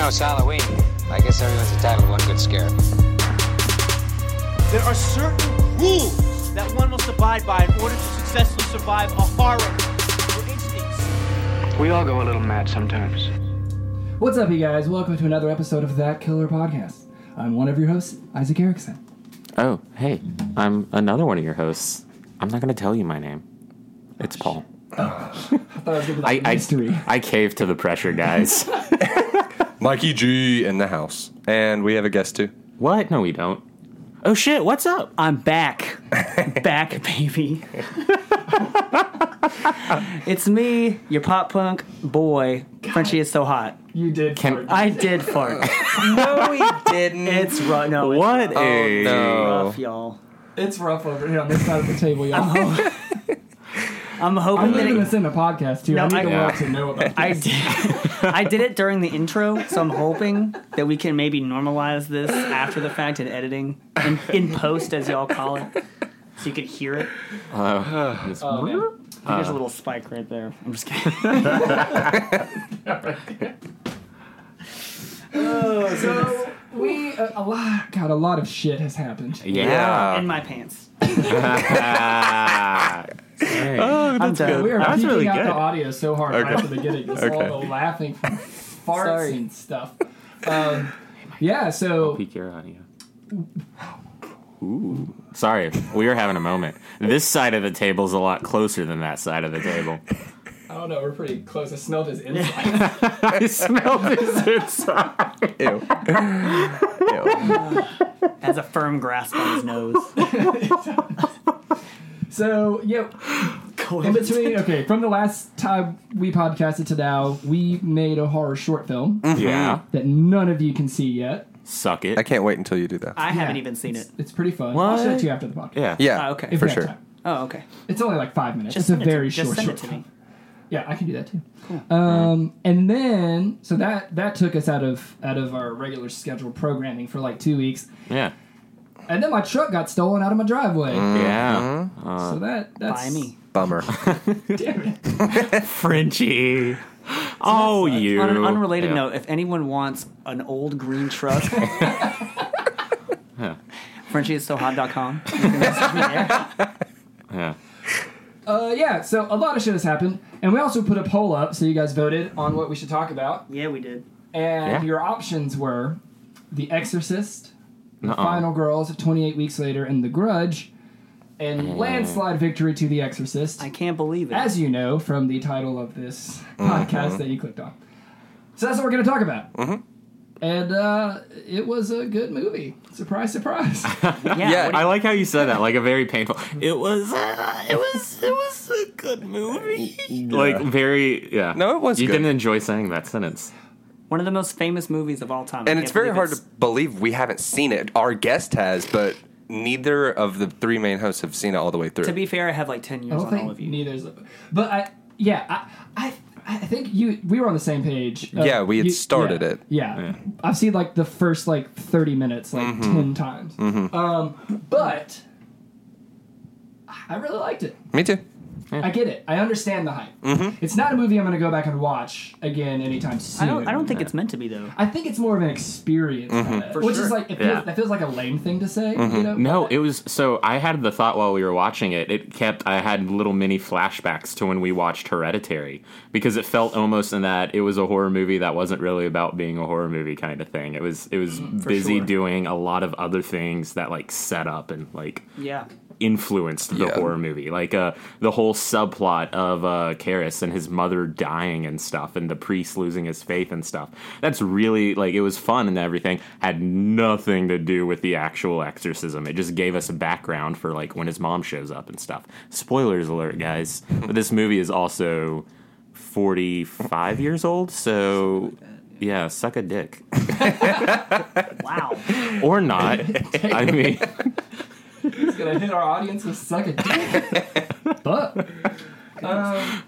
know, it's Halloween. I guess everyone's entitled to one good scare. There are certain rules that one must abide by in order to successfully survive a horror. For instance, We all go a little mad sometimes. What's up, you guys? Welcome to another episode of That Killer Podcast. I'm one of your hosts, Isaac Erickson. Oh, hey, I'm another one of your hosts. I'm not going to tell you my name. It's Paul. I thought I was gonna be I, like I, mystery. I caved to the pressure, guys. Mikey G in the house. And we have a guest too. what? No, we don't. Oh, shit, what's up? I'm back. back, baby. it's me, your pop punk boy. Frenchie is so hot. You did. Can- fart. I did fart. No, he didn't. It's rough. No, it's What oh, a. no. rough, y'all. It's rough over here on this side of the table, y'all. Oh. I'm hoping I'm that leaving it, this in the podcast too. No, I need I- the world Yeah. to know about. I this. did. I did it during the intro, so I'm hoping that we can maybe normalize this after the fact in editing, in, in post, as y'all call it, so you could hear it. Uh, this- Oh, man. I there's a little spike right there. I'm just kidding. oh, So we uh, a lot. God, a lot of shit has happened. yeah. in my pants. Hey. I'm done. We are That's peeking really out good. the audio so hard right Okay. at the beginning. Just Okay. all the laughing from farts Sorry. and stuff. Um, yeah. So Peek your audio. Ooh. Sorry, we were having a moment. This side of the table's a lot closer than that side of the table. I don't know. We're pretty close. I smelled his inside. I smelled his inside. Ew. Ew. Has a firm grasp on his nose. So yeah, in between. Okay, from the last time we podcasted to now, we made a horror short film Yeah. that none of you can see yet. Suck it. I can't wait until you do that. I haven't even seen it. it's- It's pretty fun. I'll show it to you after the podcast. Yeah. Yeah. Oh, okay. If For we have sure. time. Oh, okay. It's only like five minutes. Just it's a send it very to, short, just send short it to film. me. Yeah, I can do that too. Um, and then so that that took us out of out of our regular scheduled programming for like two weeks. Yeah. And then my truck got stolen out of my driveway. Yeah. Uh, So that that's By me. Bummer. Damn it. Frenchie. Oh, you. On an unrelated Yeah. note, if anyone wants an old green truck, FrenchieIsSoHot.com. You can message me there. Yeah. Uh, yeah. So a lot of shit has happened, and we also put a poll up, so you guys voted on what we should talk about, Yeah, we did. and Yeah. your options were The Exorcist, The Nuh-uh. Final Girls, 28 Weeks Later, and The Grudge, and landslide victory to The Exorcist. I can't believe it. as you know from the title of this podcast that you clicked on. So that's what we're going to talk about. And uh, it was a good movie. Surprise, surprise. yeah, Yeah, what I like how you said that, like a very painful. It was, uh, it was, it was a good movie. Like very, yeah. No, it was You good. didn't enjoy saying that sentence. One of the most famous movies of all time. I And can't it's very believe hard it's- to believe we haven't seen it. Our guest has, but neither of the three main hosts have seen it all the way through. To be fair, I have like 10 I years don't on all think of you. neither's. But I, yeah, I, I, I think you. We were on the same page. Uh, Yeah, we had you- started yeah, it. Yeah. I've seen like the first like thirty minutes like Mm-hmm. ten times. Um, but I really liked it. Me too. I get it. I understand the hype. Mm-hmm. It's not a movie I'm going to go back and watch again anytime soon. I don't, I don't think it's meant to be, though. I think it's more of an experience, Mm-hmm. For which sure. is like it feels, Yeah. that feels like a lame thing to say. You know? No, it was so I had the thought while we were watching it. It kept I had little mini flashbacks to when we watched Hereditary because it felt almost in that it was a horror movie that wasn't really about being a horror movie kind of thing. It was it was busy sure. doing a lot of other things that like set up and like Yeah. influenced the Yeah. horror movie. Like uh, the whole subplot of uh, Karras and his mother dying and stuff, and the priest losing his faith and stuff. That's really like it was fun and everything. Had nothing to do with the actual exorcism. It just gave us a background for like when his mom shows up and stuff. Spoilers alert, guys. but this movie is also forty five years old, so. Yeah, suck a dick. Wow. Or not. I mean, It's gonna hit our audience with suck a dick. but um,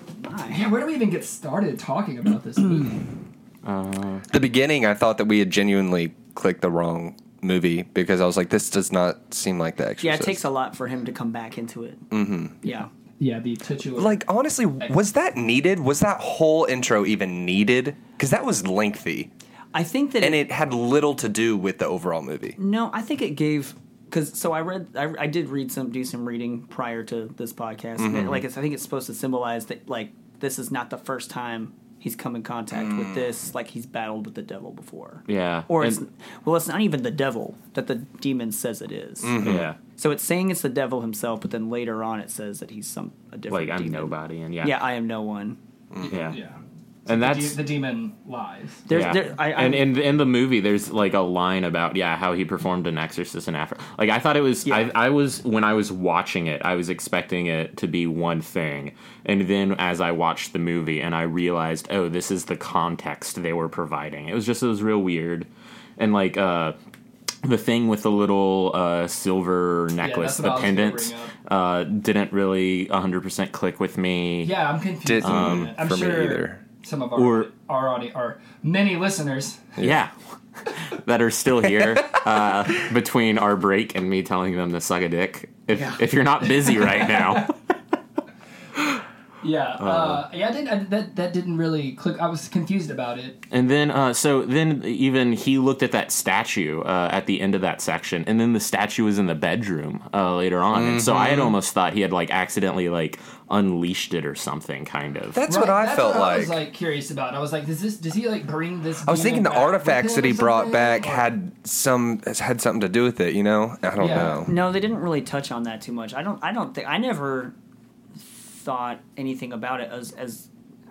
yeah, where do we even get started talking about this movie? The beginning, I thought that we had genuinely clicked the wrong movie because I was like, this does not seem like the Exorcist. Yeah, it takes a lot for him to come back into it. Mm-hmm. Yeah. Yeah, the titular. Like honestly, was that needed? Was that whole intro even needed? Because that was lengthy. I think that and it had little to do with the overall movie. No, I think it gave because so I read I, I did read some do some reading prior to this podcast. Mm-hmm. it- like it's, I think it's supposed to symbolize that like this is not the first time he's come in contact Mm. with this. Like he's battled with the devil before. Yeah. Or it's And- well, it's not even the devil that the demon says it is. Mm-hmm. yeah. So it's saying it's the devil himself, but then later on it says that he's some a different. Like I'm demon. nobody, and yeah, Yeah, I am no one. yeah, Yeah. And The, that's de- the demon lies. There's, yeah. there, I, I, and in in the movie, there's like a line about yeah how he performed an exorcist in Africa. Like I thought it was. Yeah. I, I was when I was watching it, I was expecting it to be one thing, and then as I watched the movie, and I realized, oh, this is the context they were providing. It was just it was real weird, and like uh, the thing with the little uh, silver necklace, that's what the I was gonna pendant, uh, didn't really 100 percent click with me. Yeah, I'm confused. Didn't on. I'm for me either. Some of our Or- our our many listeners. Yeah. that are still here uh, between our break and me telling them to suck a dick. If, Yeah. if you're not busy right now. Yeah, uh, yeah, I didn't. I, that that didn't really click. I was confused about it. And then, uh, so then even he looked at that statue uh, at the end of that section, and then the statue was in the bedroom uh, later on. And so I had almost thought he had like accidentally like unleashed it or something, kind of. That's Right, what I that's felt what I like. was like curious about. I was like, does this? Does he like bring this? I was thinking the artifacts that he brought back Or- had some had something to do with it. You know, I don't Yeah. know. No, they didn't really touch on that too much. I don't. I don't think. I never thought anything about it as as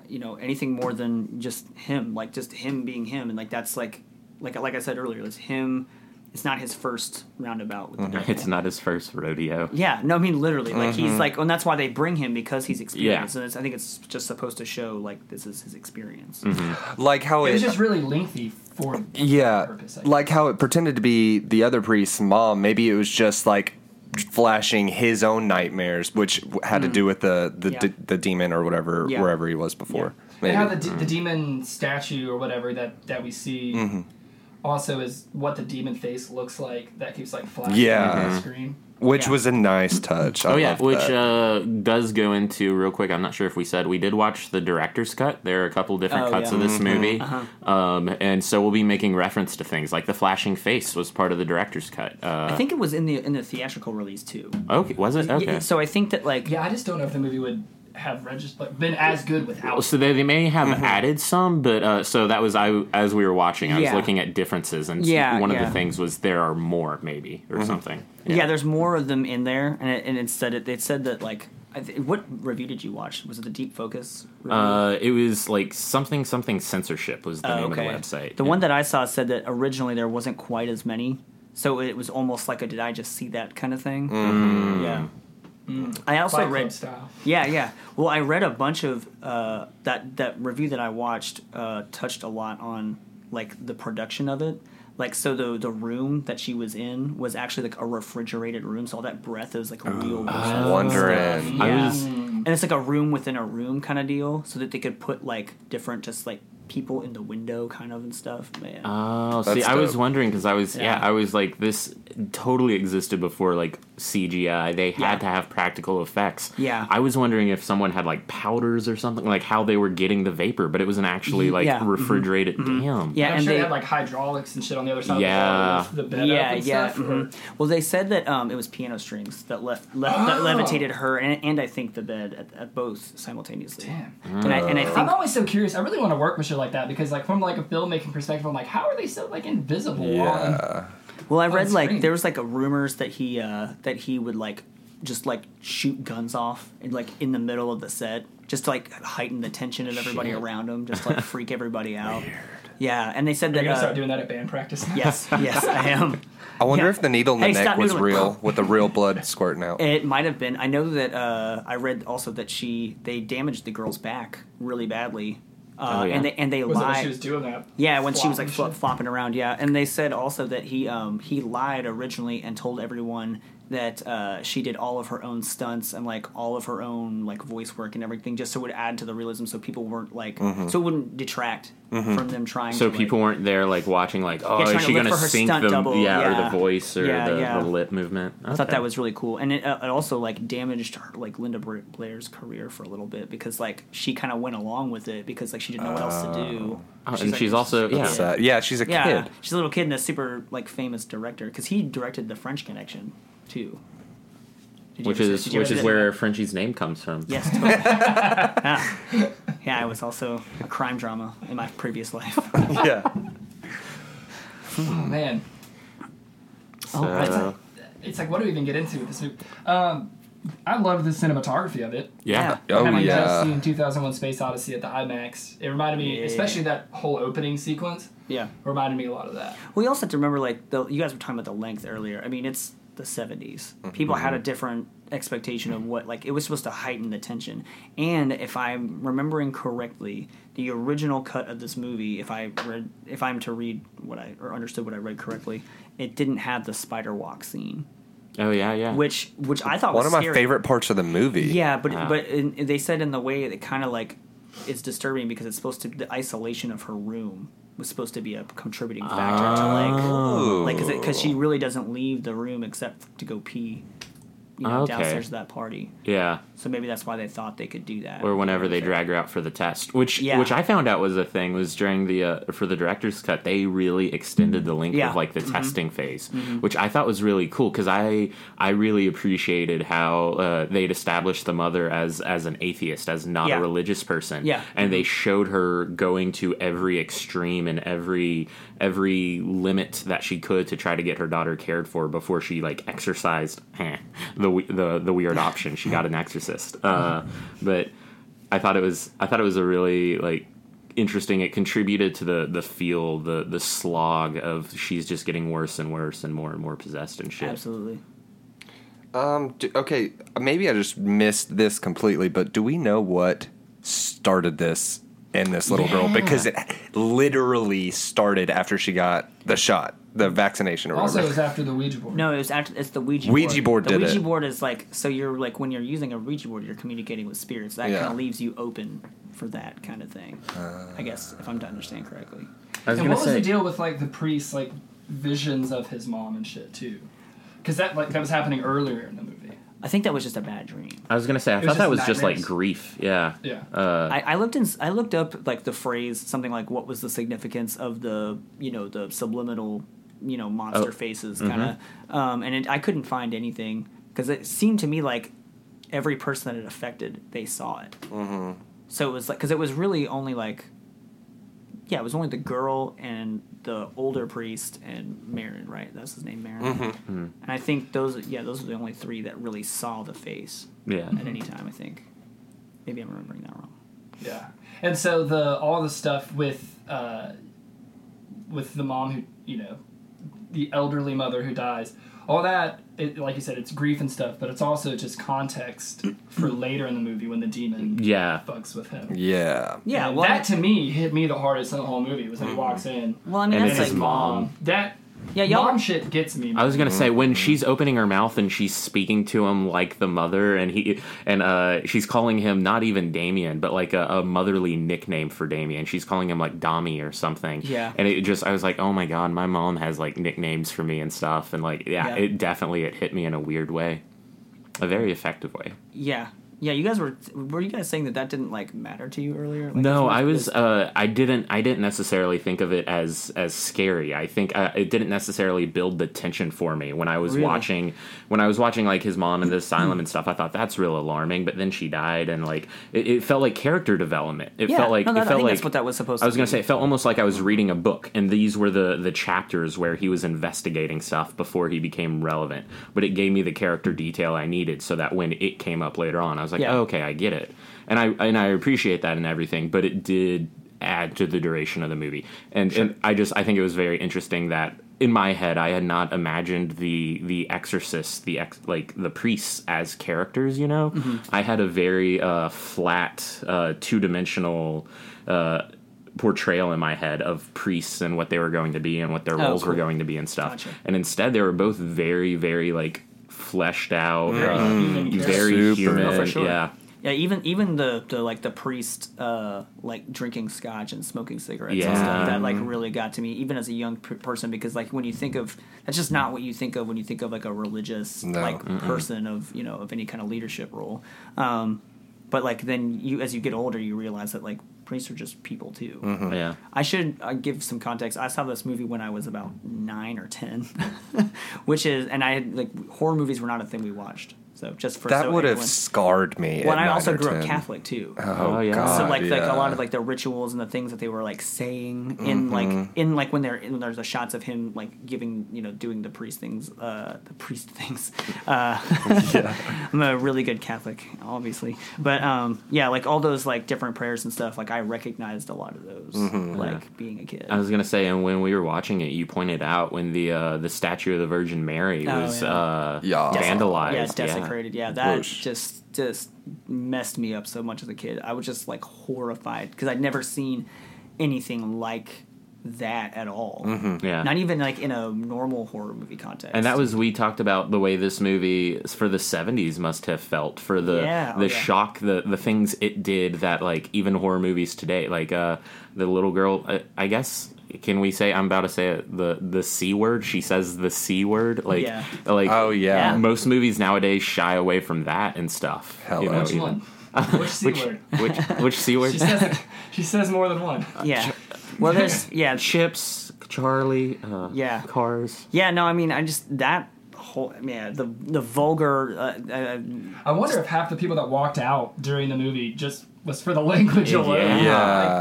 you know anything more than just him, like just him being him, and like that's like like like I said earlier, it's him. It's not his first roundabout with the. Mm-hmm. It's not his first rodeo. Yeah, no, I mean literally, like he's mm-hmm. like, and that's why they bring him because he's experienced, Yeah. and it's, I think it's just supposed to show like this is his experience. Mm-hmm. Like how It it, was just really lengthy for yeah, purpose, like how it pretended to be the other priest's mom. Maybe it was just like flashing his own nightmares, which w- had to mm. do with the the, Yeah. d- the demon or whatever Yeah. wherever he was before. And how Maybe. the, de- the mm. demon statue or whatever that, that we see Mm-hmm. also is what the demon face looks like. That keeps like flashing Yeah. on the mm-hmm. screen. Which Yeah. was a nice touch. I Oh yeah, which that. uh, does go into real quick. I'm not sure if we said we did watch the director's cut. There are a couple different Oh, cuts yeah. of this movie, Uh-huh. um, and so we'll be making reference to things like the flashing face was part of the director's cut. Uh, I think it was in the in the theatrical release too. okay, was it okay? Yeah, so I think that like Yeah, I just don't know if the movie would have regist- like, been as good without. so they, they may have added some, but uh, so that was I as we were watching, I was Mm-hmm. Looking at differences, and Yeah, one of the things was there are more maybe or something. Yeah. there's more of them in there, and it, and it said it. It said that like, I th- what review did you watch? Was it the Deep Focus? Review? Uh, it was like something something censorship was the Oh, name okay. of the website. The Yeah. one that I saw said that originally there wasn't quite as many, so it was almost like a "Did I just see that?" kind of thing. Mm. Yeah. I also Fight Club read style. Yeah, yeah. Well, I read a bunch of uh, that that review that I watched uh, touched a lot on like the production of it. Like so, the the room that she was in was actually like a refrigerated room. So all that breath is like a real. I'm wondering. I Yeah. was and it's like a room within a room kind of deal, so that they could put like different just like people in the window kind of and stuff. Man, Oh, see, That's I was wondering because I was, yeah. Yeah. I was like, this totally existed before like CGI. They had Yeah. to have practical effects. Yeah. I was wondering if someone had like powders or something, like how they were getting the vapor, but it wasn't actually like Yeah. Mhm. refrigerated. Damn. yeah, I'm and sure they, they had like hydraulics and shit on the other side Yeah. of the, the bed yeah, and yeah. stuff. or- mhm. Well, they said that um, it was piano strings that left, left that Oh. levitated her and, and I think the bed at, at both simultaneously. Damn. And I and I I'm always so curious. I really want to work with shit like that because, like, from like a filmmaking perspective, I'm like, how are they so like invisible? on- Yeah. well, I read like there was like a rumors that he uh, that he would like just like shoot guns off and like in the middle of the set just to like heighten the tension of everybody Shit. around him, just to, like freak everybody out. Yeah, and they said Are that you gonna uh, start doing that at band practice? yes, yes, I am. I wonder Yeah. if the needle in the Hey, neck was noodling. real with the real blood squirting out. It might have been. I know that uh, I read also that she they damaged the girl's back really badly. Uh, Oh, yeah? and they and they Was it when lied. she was doing that? yeah, when she was like flopping flip, flopping around. Yeah, and they said also that he um, he lied originally and told everyone that uh, she did all of her own stunts and like all of her own like voice work and everything just so it would add to the realism so people weren't like Mm-hmm. so it wouldn't detract from them trying. So to, people like, weren't there like watching like oh Yeah, is she gonna for her sync the double, yeah, or the voice or Yeah, the, yeah. the lip movement. I thought that was really cool, and it, uh, it also like damaged her, like Linda Blair's career for a little bit because like she kind of went along with it because like she didn't know what else to do. Oh, and like, she's also yeah. It's, uh, yeah, she's a yeah, kid. she's a little kid and a super like famous director because he directed The French Connection too. Did which ever- is did which is where that? Frenchie's name comes from. Yes. Totally. yeah. yeah, it was also a crime drama in my previous life. yeah. Oh man, Oh, it's So, like, it's like what do we even get into with this movie? Um, I love the cinematography of it. yeah. Yeah. Oh, Having yeah. just seen 2001: Space Odyssey at the IMAX, it reminded me, Yeah. especially that whole opening sequence, yeah. reminded me a lot of that. Well, we also have to remember, like, the, you guys were talking about the length earlier. I mean, it's the 70s. Mm-hmm. People had a mm-hmm. different expectation of what, like, it was supposed to heighten the tension. And if I'm remembering correctly, the original cut of this movie, if I read, if I'm to read what I, or understood what I read correctly, it didn't have the spider walk scene, Oh yeah, yeah. which, which I thought was One was of my scary. favorite parts of the movie. Yeah, but Wow. but in, they said in the way that kind of like it's disturbing because it's supposed to the isolation of her room was supposed to be a contributing factor to Oh. like like because she really doesn't leave the room except to go pee. You know, Okay. downstairs to that party. yeah. So maybe that's why they thought they could do that. or whenever they drag her out for the test, which Yeah. which I found out was a thing was during the uh, for the director's cut they really extended the length Yeah. of like the Mhm. testing phase, which I thought was really cool because I I really appreciated how uh, they'd established the mother as as an atheist as not Yeah. a religious person, Yeah. and they showed her going to every extreme and every every limit that she could to try to get her daughter cared for before she like exercised eh, the we- the the weird option she got an exorcist uh, but I thought it was I thought it was a really like interesting it contributed to the the feel the the slog of she's just getting worse and worse and more and more possessed and shit absolutely. Um. Do, okay. Maybe I just missed this completely, but do we know what started this in this little girl? Because it literally started after she got the shot, the vaccination or Also, it was after the Ouija board. No, it was actually it's the Ouija Ouija board The did Ouija it. board is like so you're like when you're using a Ouija board, you're communicating with spirits. That Yeah. kind of leaves you open for that kind of thing. I guess if I'm to understand correctly. I was and gonna what say was the deal with like the priest like visions of his mom and shit too? Because that like that was happening earlier in the movie. I think that was just a bad dream. I was gonna say I was thought that just was just like grief yeah Yeah. uh, I, I looked in. I looked up like the phrase something like what was the significance of the you know the subliminal you know monster Oh. faces kind of, um, and it, I couldn't find anything because it seemed to me like every person that it affected they saw it. Mm-hmm. So it was like because it was really only like yeah it was only the girl and the older priest and Merrin right that's his name Merrin and I think those yeah those are the only three that really saw the face yeah at any time I think maybe I'm remembering that wrong. Yeah. And so the all the stuff with uh, with the mom who you know the elderly mother who dies, all that it, like you said, it's grief and stuff, but it's also just context for later in the movie when the demon yeah fucks with him. Yeah. Yeah, And well, that to me hit me the hardest in the whole movie was when he walks in Well, I mean, And that's it's like his mom. That Yeah, y'all- mom shit gets me. I was gonna say when she's opening her mouth and she's speaking to him like the mother, and he and uh, she's calling him not even Damien, but like a, a motherly nickname for Damien. She's calling him like Dommy or something. Yeah. and it just I was like, oh my god, my mom has like nicknames for me and stuff, and like yeah, Yeah. it definitely it hit me in a weird way, a very effective way. yeah, yeah. You guys were were you guys saying that that didn't like matter to you earlier? Like, No, I was. Uh, I didn't. I didn't necessarily think of it as as scary. I think uh, it didn't necessarily build the tension for me when I was Really? watching. When I was watching like his mom in the asylum and stuff, I thought that's real alarming. But then she died, and like it, it felt like character development. It yeah, felt like no, that, it I felt think like that's what that was supposed. I was gonna be. say it felt almost like I was reading a book, and these were the the chapters where he was investigating stuff before he became relevant. But it gave me the character detail I needed, so that when it came up later on, I was like, Yeah. oh, okay, I get it, and I and I appreciate that and everything. But it did add to the duration of the movie, and and I just I think it was very interesting that. In my head, I had not imagined the the exorcists, the ex, like the priests as characters. You know, I had a very uh, flat, uh, two dimensional uh, portrayal in my head of priests and what they were going to be and what their Oh, roles were going to be and stuff. Gotcha. And instead, they were both very, very like fleshed out, uh, human very Super. human. Oh, for sure. Yeah, Yeah, even even the, the like the priest uh like drinking scotch and smoking cigarettes and Yeah. stuff that like really got to me even as a young p- person because like when you think of that's just not what you think of when you think of like a religious No. like person of you know of any kind of leadership role. Um, but like then you as you get older you realize that like priests are just people too. Yeah. I should uh, give some context. I saw this movie when I was about nine or ten, which is, and I had like horror movies were not a thing we watched. So just for That so would have scarred me. Well, at I nine also or grew 10. up Catholic too. Oh, Oh, yeah. God, so like like a lot of like the rituals and the things that they were like saying in like in like when they're when there's the shots of him like giving you know doing the priest things uh the priest things uh I'm a really good Catholic obviously but um yeah like all those like different prayers and stuff like I recognized a lot of those like being a kid I was gonna say, and when we were watching it, you pointed out when the uh, the statue of the Virgin Mary Oh, was yeah. uh, Yeah. vandalized. yeah, desecrated. Yeah, that Whoosh. just just messed me up so much as a kid. I was just like horrified because I'd never seen anything like that at all. Yeah. Not even like in a normal horror movie context. And that was we talked about the way this movie for the '70s must have felt for the Yeah, oh, the yeah. shock, the the things it did that like even horror movies today, like uh the little girl. Uh, I guess can we say I'm about to say it, the the c word? She says the c word. Like Yeah. like Oh yeah. Yeah. most movies nowadays shy away from that and stuff. Hell you know, Which even- one? Which c Which word? which which c word? She says she says more than one. yeah. Well, there's yeah Chips, Charlie, uh, Yeah. cars. yeah no. I mean, I just that whole yeah the the vulgar. Uh, uh, I wonder if half the people that walked out during the movie just was for the language alone. Yeah.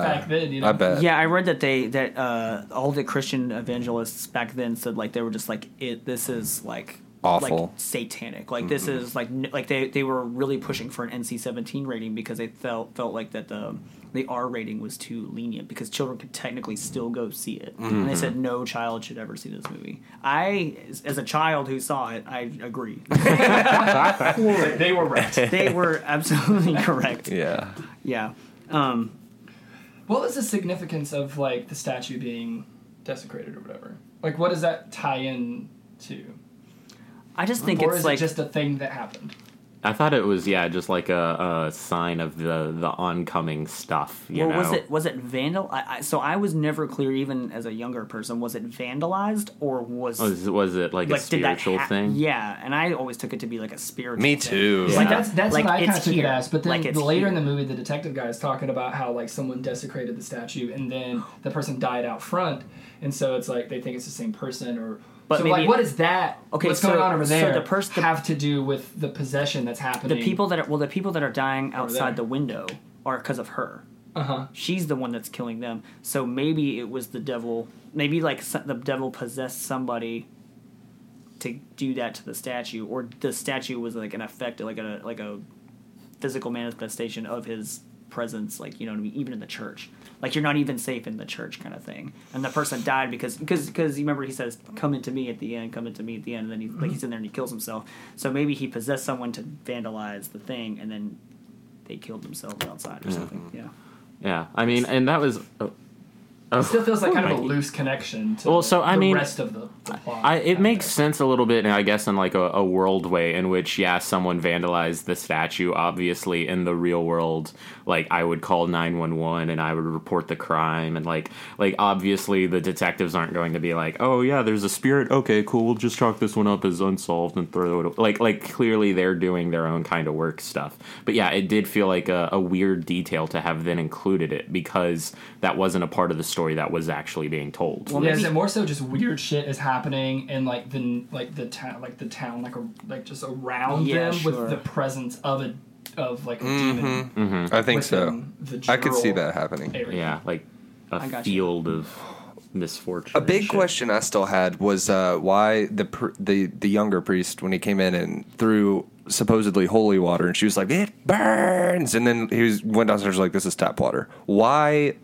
Like back then, you know. I bet. Yeah, I read that they that uh, all the Christian evangelists back then said like they were just like it. This is like Awful. like satanic. Like this is like like they they were really pushing for an NC seventeen rating because they felt felt like that the the R rating was too lenient because children could technically still go see it. And they said no child should ever see this movie. I, as- as a child who saw it, I agree. they were right. they were absolutely correct. Yeah. Yeah. Um, What was the significance of like the statue being desecrated or whatever? Like, what does that tie in to? I just think or it's is like it just a thing that happened? I thought it was yeah, just like a, a sign of the the oncoming stuff. You well, know, was it was it vandal? I, I, so I was never clear, even as a younger person, was it vandalized or was oh, was, was it like, a like did that spiritual ha- thing? Yeah, and I always took it to be like a spiritual. Me thing. too. Like a- that's that's like, what I kind it's of took here. it as. But then Like, it's later in the movie, the detective guy is talking about how like someone desecrated the statue and then the person died out front, and so it's like they think it's the same person or. But so maybe- like, what is that? Okay, what's so- going on over there? so the person have to do with the possession that's happening. the people that are well, the people that are dying outside the window are because of her. Uh huh. She's the one that's killing them. So maybe it was the devil. Maybe like the devil possessed somebody to do that to the statue, or the statue was like an effect, like a like a physical manifestation of his presence, like you know, what I mean, even in the church. Like you're not even safe in the church, kind of thing. And the person died because because because you remember he says, "Come into me" at the end, "Come into me" at the end, and then he like he's in there and he kills himself. So maybe he possessed someone to vandalize the thing, and then they killed themselves outside or something. Yeah. Yeah, I mean, and that was. Oh, oh, It still feels like oh kind of a loose connection to Well, the, so, I the mean, rest of the, the plot. I, it makes there. sense a little bit, I guess, in like a, a world way in which, yeah, someone vandalized the statue. Obviously, in the real world, like I would call nine one one and I would report the crime, and like, like obviously the detectives aren't going to be like, oh yeah, there's a spirit. Okay, cool. We'll just chalk this one up as unsolved and throw it. Away. Like, like clearly they're doing their own kind of work stuff. But yeah, it did feel like a, a weird detail to have then included it because that wasn't a part of the story that was actually being told. Well, yeah, is it more so just weird shit is happening in like the like the town like the town like a, like just around Yeah, them sure. with the presence of a of like a demon I think so. the I could see that happening. area. Yeah, like a I got you. field of misfortune. A and big shit. question I still had was uh, why the pr- the the younger priest when he came in and threw supposedly holy water and she was like it burns and then he was went downstairs like this is tap water. Why?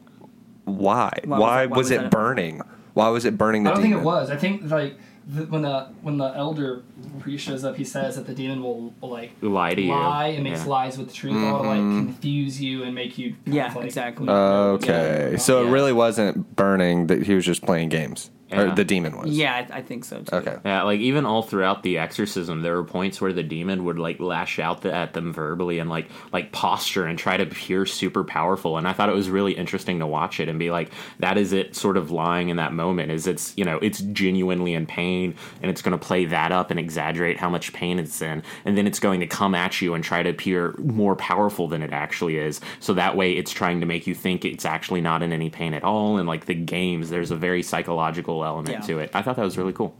Why? Why was Why, that- why was, was it that- burning? Why was it burning the I don't demon? think it was. I think like the, when the when the elder priest shows up, he says that the demon will, will like Lie to you. lie and makes Yeah. lies with the truth, all to like mm-hmm. confuse you and make you Yeah, of, like, exactly. not know what's Okay, going so Yeah. it really wasn't burning; that he was just playing games. Or the demon was. Yeah, I, I think so too. Okay. Yeah, like even all throughout the exorcism, there were points where the demon would like lash out the, at them verbally and like like posture and try to appear super powerful. And I thought it was really interesting to watch it and be like, that is it, sort of lying in that moment. Is it's you know it's genuinely in pain and it's going to play that up and exaggerate how much pain it's in, and then it's going to come at you and try to appear more powerful than it actually is. So that way, it's trying to make you think it's actually not in any pain at all. And like the games, there's a very psychological element Yeah. to it. I thought that was really cool.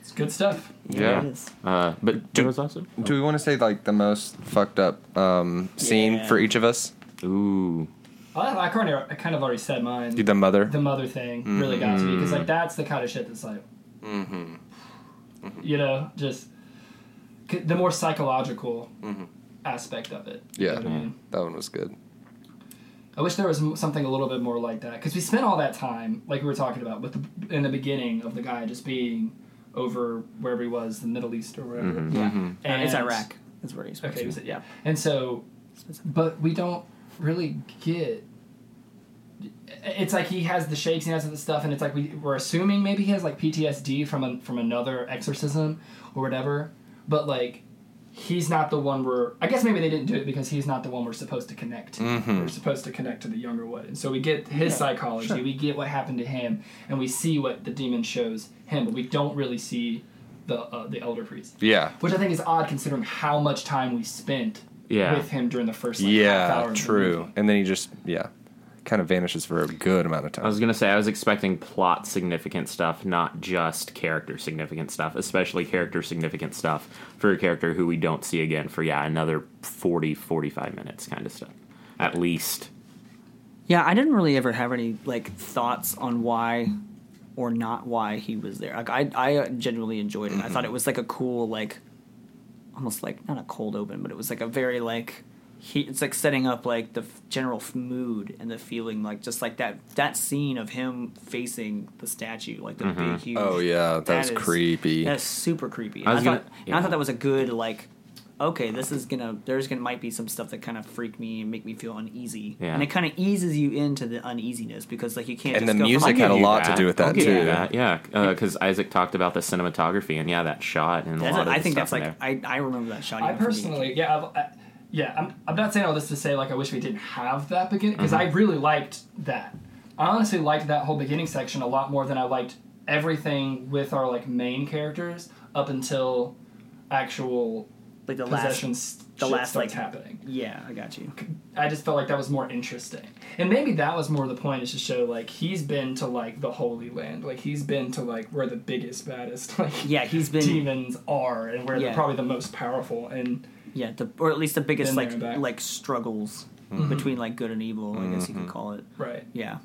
It's good stuff. Yeah. It is. Uh, but there was also Do we want to say like the most fucked up um, scene Yeah. for each of us? ooh I, I, kind of, I kind of already said mine. The mother. the mother thing really got to me because like that's the kind of shit that's like, you know, just c- the more psychological aspect of it. You yeah, know what I mean? that one was good. I wish there was something a little bit more like that because we spent all that time, like we were talking about, with the, in the beginning of the guy just being over wherever he was, the Middle East or wherever. Mm-hmm. Yeah, mm-hmm. And it's Iraq. That's where he's. Okay, was it? Yeah. And so, but we don't really get. It's like he has the shakes, he has the stuff, and it's like we we're assuming maybe he has like PTSD from a, from another exorcism or whatever. But like, he's not the one we're. I guess maybe they didn't do it because he's not the one we're supposed to connect to. We're supposed to connect to the younger one, and so we get his psychology, we get what happened to him, and we see what the demon shows him, but we don't really see the uh, the elder priest Yeah. which I think is odd considering how much time we spent Yeah. with him during the first like, half hour Yeah, the true. And then he just yeah, kind of vanishes for a good amount of time. I was gonna say I was expecting plot significant stuff, not just character significant stuff, especially character significant stuff for a character who we don't see again for yeah another 40, 45 minutes kind of stuff, at least. Yeah, I didn't really ever have any like thoughts on why or not why he was there. Like I, I genuinely enjoyed it. I thought mm-hmm. it was like a cool, like almost like not a cold open, but it was like a very like he. It's like setting up like the f- general f- mood and the feeling, like just like that that scene of him facing the statue, like the mm-hmm. big huge. Oh, yeah, that was creepy. That's super creepy. I I, thought, gonna- and I thought that was a good like. Okay, this is gonna. There's gonna might be some stuff that kind of freak me and make me feel uneasy, Yeah. and it kind of eases you into the uneasiness because like you can't. And just the go from, music "Okay, had a give you lot to do with that, I'll give you too. that, yeah, uh, because Isaac talked about the cinematography and yeah, that shot and a That's lot a, of I the think that's like there. I, I remember that shot. I even from being a personally, yeah, I've, I, yeah, I'm, I'm not saying all this to say like I wish we didn't have that beginning because Mm-hmm. I really liked that. I honestly liked that whole beginning section a lot more than I liked everything with our like main characters up until actual like the last. possession the last, like- happening. Yeah, I got you. I just felt like that was more interesting. And maybe that was more the point is to show like he's been to like the Holy Land. Like he's been to like where the biggest, baddest like Yeah, he's been demons are and where Yeah. they're probably the most powerful and yeah, the, or at least the biggest Been there like and back. like struggles mm-hmm. between like good and evil. I guess you could mm-hmm. call it. right. Yeah.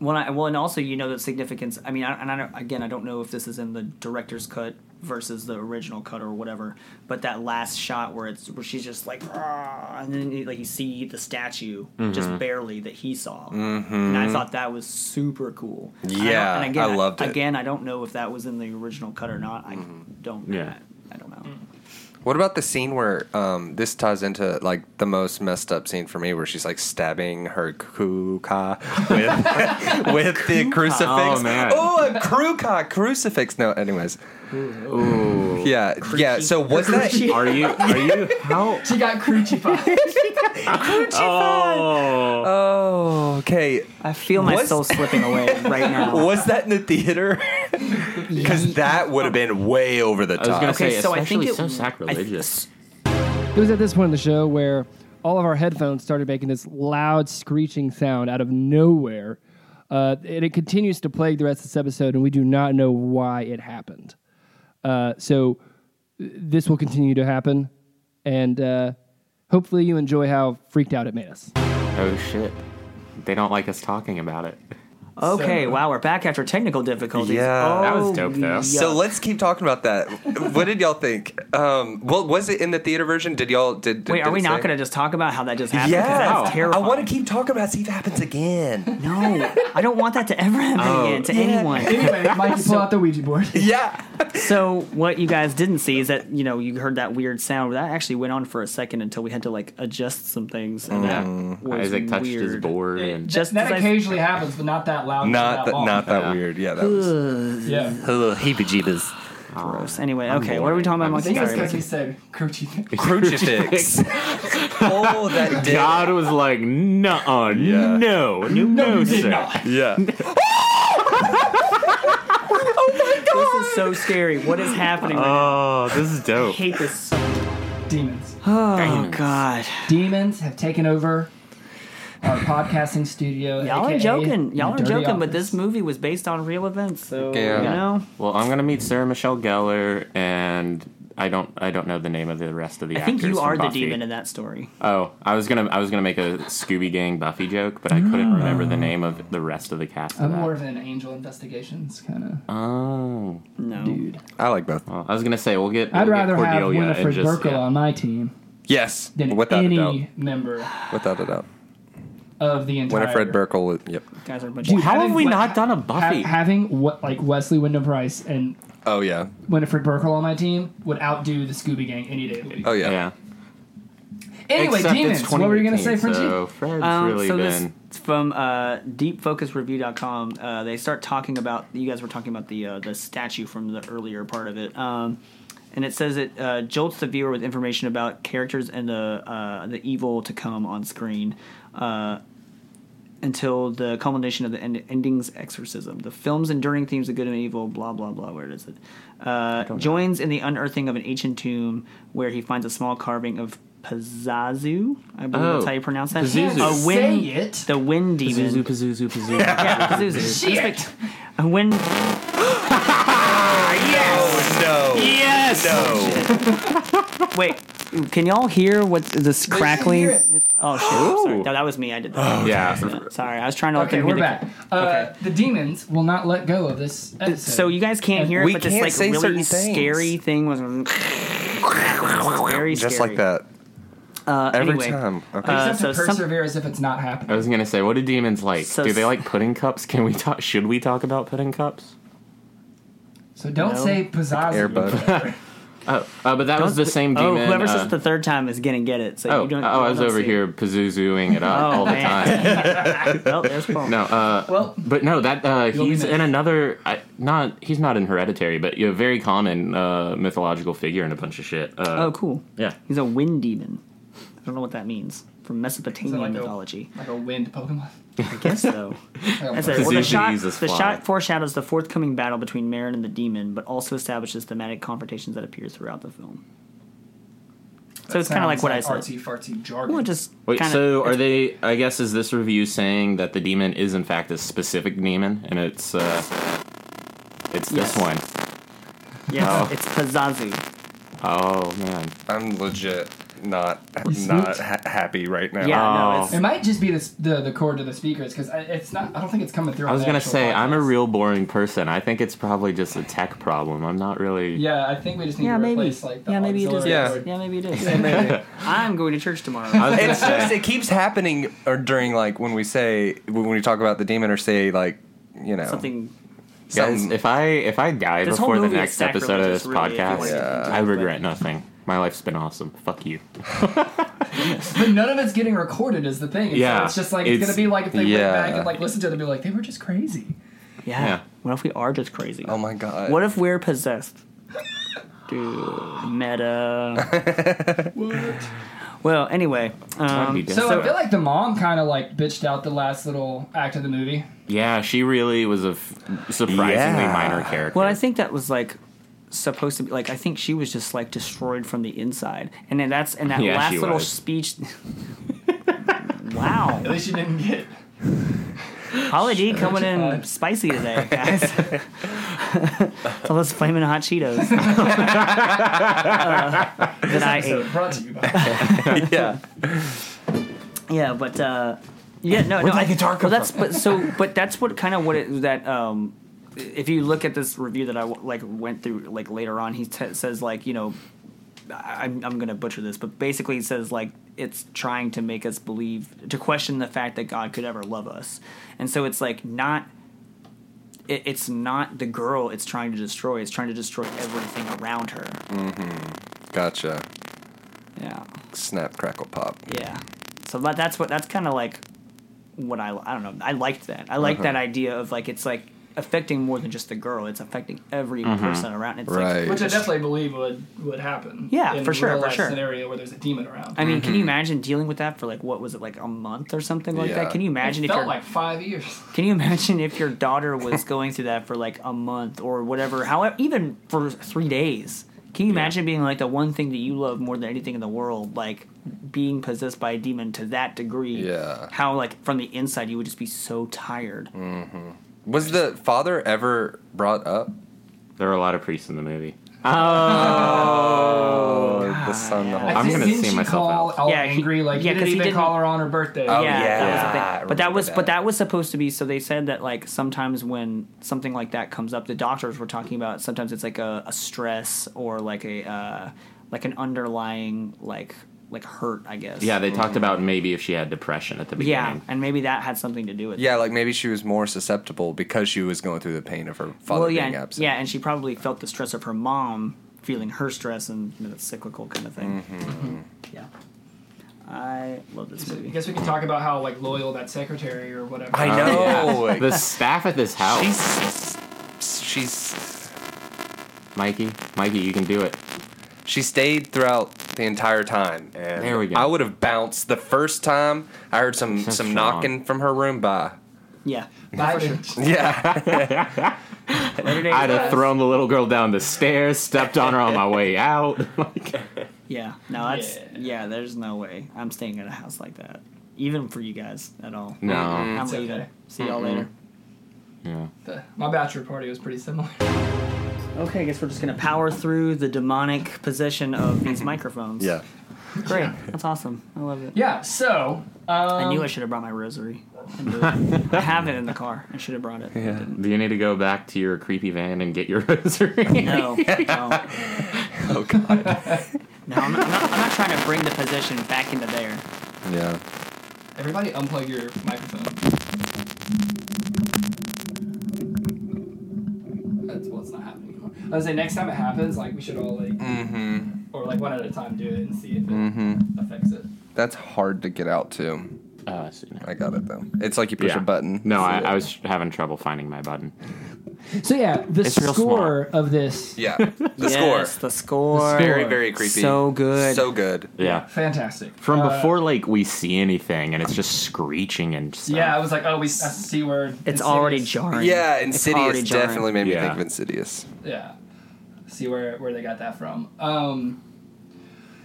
Well, I, well, and also you know the significance. I mean, I, and I don't, again, I don't know if this is in the director's cut versus the original cut or whatever. But that last shot where it's where she's just like, "Ah," and then you, like you see the statue just mm-hmm. barely that he saw, and I thought that was super cool. And I don't- Yeah, and again, I loved it. Again, I don't know if that was in the original cut or not. I don't. Yeah. I, I don't know. What about the scene where um, this ties into like the most messed up scene for me, where she's like stabbing her kuka with with the crucifix? Oh, man. Oh, a kruka crucifix. No, anyways, Ooh. yeah, yeah. So was that? Are you? Are you? How? She got crucified. Oh. Oh, okay. I feel my Was- soul slipping away right now. Was that in the theater? Because that would have been way over the I was top. gonna Okay, say, so I think especially it- so I- sacrilegious. It was at this point in the show where all of our headphones started making this loud screeching sound out of nowhere. Uh, and it continues to plague the rest of this episode, and we do not know why it happened. Uh, so this will continue to happen, and uh, hopefully you enjoy how freaked out it made us. oh shit! They don't like us talking about it. Okay, So- wow, we're back after technical difficulties. Yeah. That was Oh, dope, though. So let's keep talking about that. what did y'all think? Um, well, was it in the theater version? Did y'all did? Wait, did are we not going to just talk about how that just happened? Yeah, that's I want to keep talking about. it, See if it happens again. No, I don't want that to ever happen Oh. again to Yeah. anyone. Anyway, Mikey, pull out the Ouija board. yeah. So what you guys didn't see is that you know you heard that weird sound. That actually went on for a second until we had to like adjust some things. And that was Isaac touched his weird. board and Just that as I- occasionally happens, but not that loud. Not that that. Not that Yeah. weird. Yeah. That was. Yeah. heebie-jeebas. Gross. Anyway, okay, what are we talking about? I Monkey? think it's Sorry, because he Monkey. said crucifix. Crucifix. oh, that did. God was like, no, Yeah. no, no, no, you did sir. not. Yeah. Oh this is so scary. What is happening? right now? Oh, this is I dope. hate this. Demons. Oh God, Demons have taken over our podcasting studio. y'all are joking. Y'all are dirty joking. But this movie was based on real events, so Yeah. Uh, you know. Well, I'm gonna meet Sarah Michelle Gellar, and I don't, I don't know the name of the rest of the actors. I actors. think you are the demon in that story. Oh, I was gonna, I was gonna make a Scooby Gang Buffy joke, but I couldn't ah. remember the name of the rest of the cast. I'm that. more of an angel investigations kind of Oh, No. dude. I like both. well, I was gonna say we'll get. I'd we'll rather get have Cordelia and Winifred Burkle yeah. on my team Yes. than Without a doubt. any member Without a doubt. Of the entire. Winifred Burkle. Yep. Guys are a bunch Dude, of How have we Wen- not done a ha- Buffy? having what like Wesley Wyndam-Pryce and Oh yeah. Winifred Burkle on my team would outdo the Scooby Gang any day of the week. Oh yeah. yeah. Anyway, Except demons. it's What were you gonna say, 2018, Frenchie? So Fred's Um, really so been. this from uh, deepfocusreview.com. Uh, they start talking about you guys were talking about the uh, the statue from the earlier part of it. Um, and it says it uh, jolts the viewer with information about characters and the uh, the evil to come on screen. Uh, until the culmination of the end- ending's exorcism. The film's enduring themes of good and evil, blah, blah, blah. Where is it? Uh, joins in the unearthing of an ancient tomb where he finds a small carving of Pazazu. I believe Oh, that's how you pronounce that. Pazuzu. A wind, Say it. The wind demon. Pazuzu, Pazuzu, Pazuzu. Yeah, Pazuzu. Shit. A wind. Yes. No. Wait, can y'all hear what this crackling? hear it. Oh shit! Sorry. No, that was me. I did that. Oh, Yeah. Sorry, I was trying to. let Okay, them we're the- back. Uh, Okay. The demons will not let go of this episode. So you guys can't hear it, We but this can't like say really certain scary thing was very Just scary. like that. Uh, Every anyway, time. Okay. uh, Except so to some- persevere as if it's not happening. I was gonna say, what do demons like? So do they like pudding cups? Can we talk? Should we talk about pudding cups? So don't No. say Pazazzi. Airbud. Oh, uh, but that was the same demon. Oh, whoever uh, says it the third time is gonna get it. So oh, you don't. oh, I was don't over here it. pazuzooing it up Oh, all the time. well, there's Paul. No, uh, Well, but no, that uh, he's missed. in another. I, not he's not in Hereditary, but a very common uh, mythological figure in a bunch of shit. Uh, Oh, cool. yeah. He's a wind demon. I don't know what that means from Mesopotamian it like a- mythology. like a wind Pokemon. I guess so. That's it. Well, the shot, the shot foreshadows the forthcoming battle between Merrin and the demon, but also establishes thematic confrontations that appear throughout the film. So it's kind of like what I said. Artsy fartsy jargon. Well, just Wait, kinda, so are they? I guess is this review saying that the demon is in fact a specific demon, and it's uh, it's Yes. this one? Yeah, Oh. it's Pazazu. Oh man, I'm legit not You not ha- happy right now. Yeah, Oh. no, it's It might just be this, the the cord to the speakers because it's not. I don't think it's coming through. I was the gonna actual say I'm a real boring person. I think it's probably just a tech problem. I'm not really. Yeah, I think we just need yeah, to maybe. replace like the yeah, maybe it is. auxiliary Yeah. cord. Yeah, maybe it is. I'm going to church tomorrow. I was gonna It's just it keeps happening or during like when we say when we talk about the demon or say like you know Something. Guys, something- if I if I die This whole before the movie is next episode of this really, if you podcast, want to Yeah. I regret nothing. My life's been awesome. Fuck you. But none of it's getting recorded is the thing. And so Yeah, it's just like it's, it's- gonna be like if they yeah. went back and like listened to it and be like they were just crazy. Yeah. Yeah. What if we are just crazy? oh my god What if we're possessed? Dude, meta. What? Well, anyway, um. So, I feel like the mom kind of like bitched out the last little act of the movie. Yeah, she really was a f- surprisingly Yeah. minor character. well, I think that was like supposed to be like I think she was just like destroyed from the inside, and then that's and that Yeah, last little was. speech. wow, At least you didn't get. Holly D coming in God. spicy today, guys. All those flaming hot Cheetos uh, that I ate. brought to you by. yeah Yeah, but uh, Yeah, no, Where'd no. that I, guitar well, that's from? but so, but that's what kind of what it that um, if you look at this review that I like went through like later on, he t- says like you know, I, I'm I'm gonna butcher this, but basically he says like it's trying to make us believe to question the fact that God could ever love us, and so it's like not. It, it's not the girl it's trying to destroy. It's trying to destroy everything around her. Hmm. Gotcha. Yeah. Snap, crackle, pop. Yeah. So that, that's what that's kind of like what I I don't know. I liked that. I like Uh-huh. that idea of like it's like affecting more than just the girl. It's affecting every person around. It's Right. like Which I definitely believe would would happen. Yeah, in for sure, real for life sure. Scenario where there's a demon around. I mean, can you Mm-hmm. imagine dealing with that for like what was it like a month or something like Yeah. that? Can you imagine it if felt your like five years. can you imagine if your daughter was going through that for like a month or whatever, however, even for three days? Can you imagine being like the one thing that you love more than anything in the world, like being possessed by a demon to that degree? Yeah. How like from the inside you would just be so tired. Was the father ever brought up? There are a lot of priests in the movie. Oh, the son. The whole. I'm gonna didn't see she myself call out. all Yeah, he- angry, like yeah, he 'cause didn't he even didn't- call her on her birthday. Oh, yeah, yeah. that was the I. But that remember was that. but that was supposed to be. So they said that like sometimes when something like that comes up, the doctors were talking about. Sometimes it's like a, a stress or like a uh, like an underlying like like hurt, I guess. Yeah, they talked about maybe if she had depression at the beginning. yeah, and maybe that had something to do with. it. Yeah, like maybe she was more susceptible because she was going through the pain of her father well, yeah, being and- absent. yeah, and she probably felt the stress of her mom feeling her stress, and you know, it's cyclical kind of thing. Mm-hmm. Yeah, I love this I guess we can talk about how like loyal that secretary or whatever. I know. The staff at this house, she's she's Mikey, Mikey, you can do it. She stayed throughout the entire time, and There we go. I would have bounced the first time I heard some So some strong. knocking from her room. Bye. Yeah, Bye, sure. Yeah, I'd have thrown the little girl down the stairs, stepped on her on my way out. Like, Yeah, no, that's Yeah. yeah. There's no way I'm staying at a house like that, even for you guys at all. no. I'm It's leaving. okay. See y'all later. Yeah. The- my bachelor party was pretty similar. Okay, I guess we're just gonna power through the demonic possession of these microphones. yeah. great. That's awesome. I love it. Yeah. So um, I knew I should have brought my rosary. I, knew it. I have it in the car. I should have brought it. I didn't. Do you need to go back to your creepy van and get your rosary? No, no, Oh god. no. I'm not, I'm, not, I'm not trying to bring the possession back into there. Yeah. everybody unplug your microphone. That's what's not happening. I was say next time it happens, like we should all like, Mm-hmm. or like one at a time, do it and see if it Mm-hmm. affects it. That's hard to get out to. Oh, I see now. I got it though. It's like you push Yeah. a button. No, I, I was having trouble finding my button. So yeah, the It's score of this. Yeah. The yes, score. The score. Very very creepy. So good. So good. Yeah. Fantastic. From Uh, before, like we see anything, and it's just screeching and stuff. Yeah, I was like, oh, we that's the c word. It's already jarring. Yeah, It's already Insidious jarring. definitely made me Yeah. think of Insidious. Yeah. See where where they got that from. Um,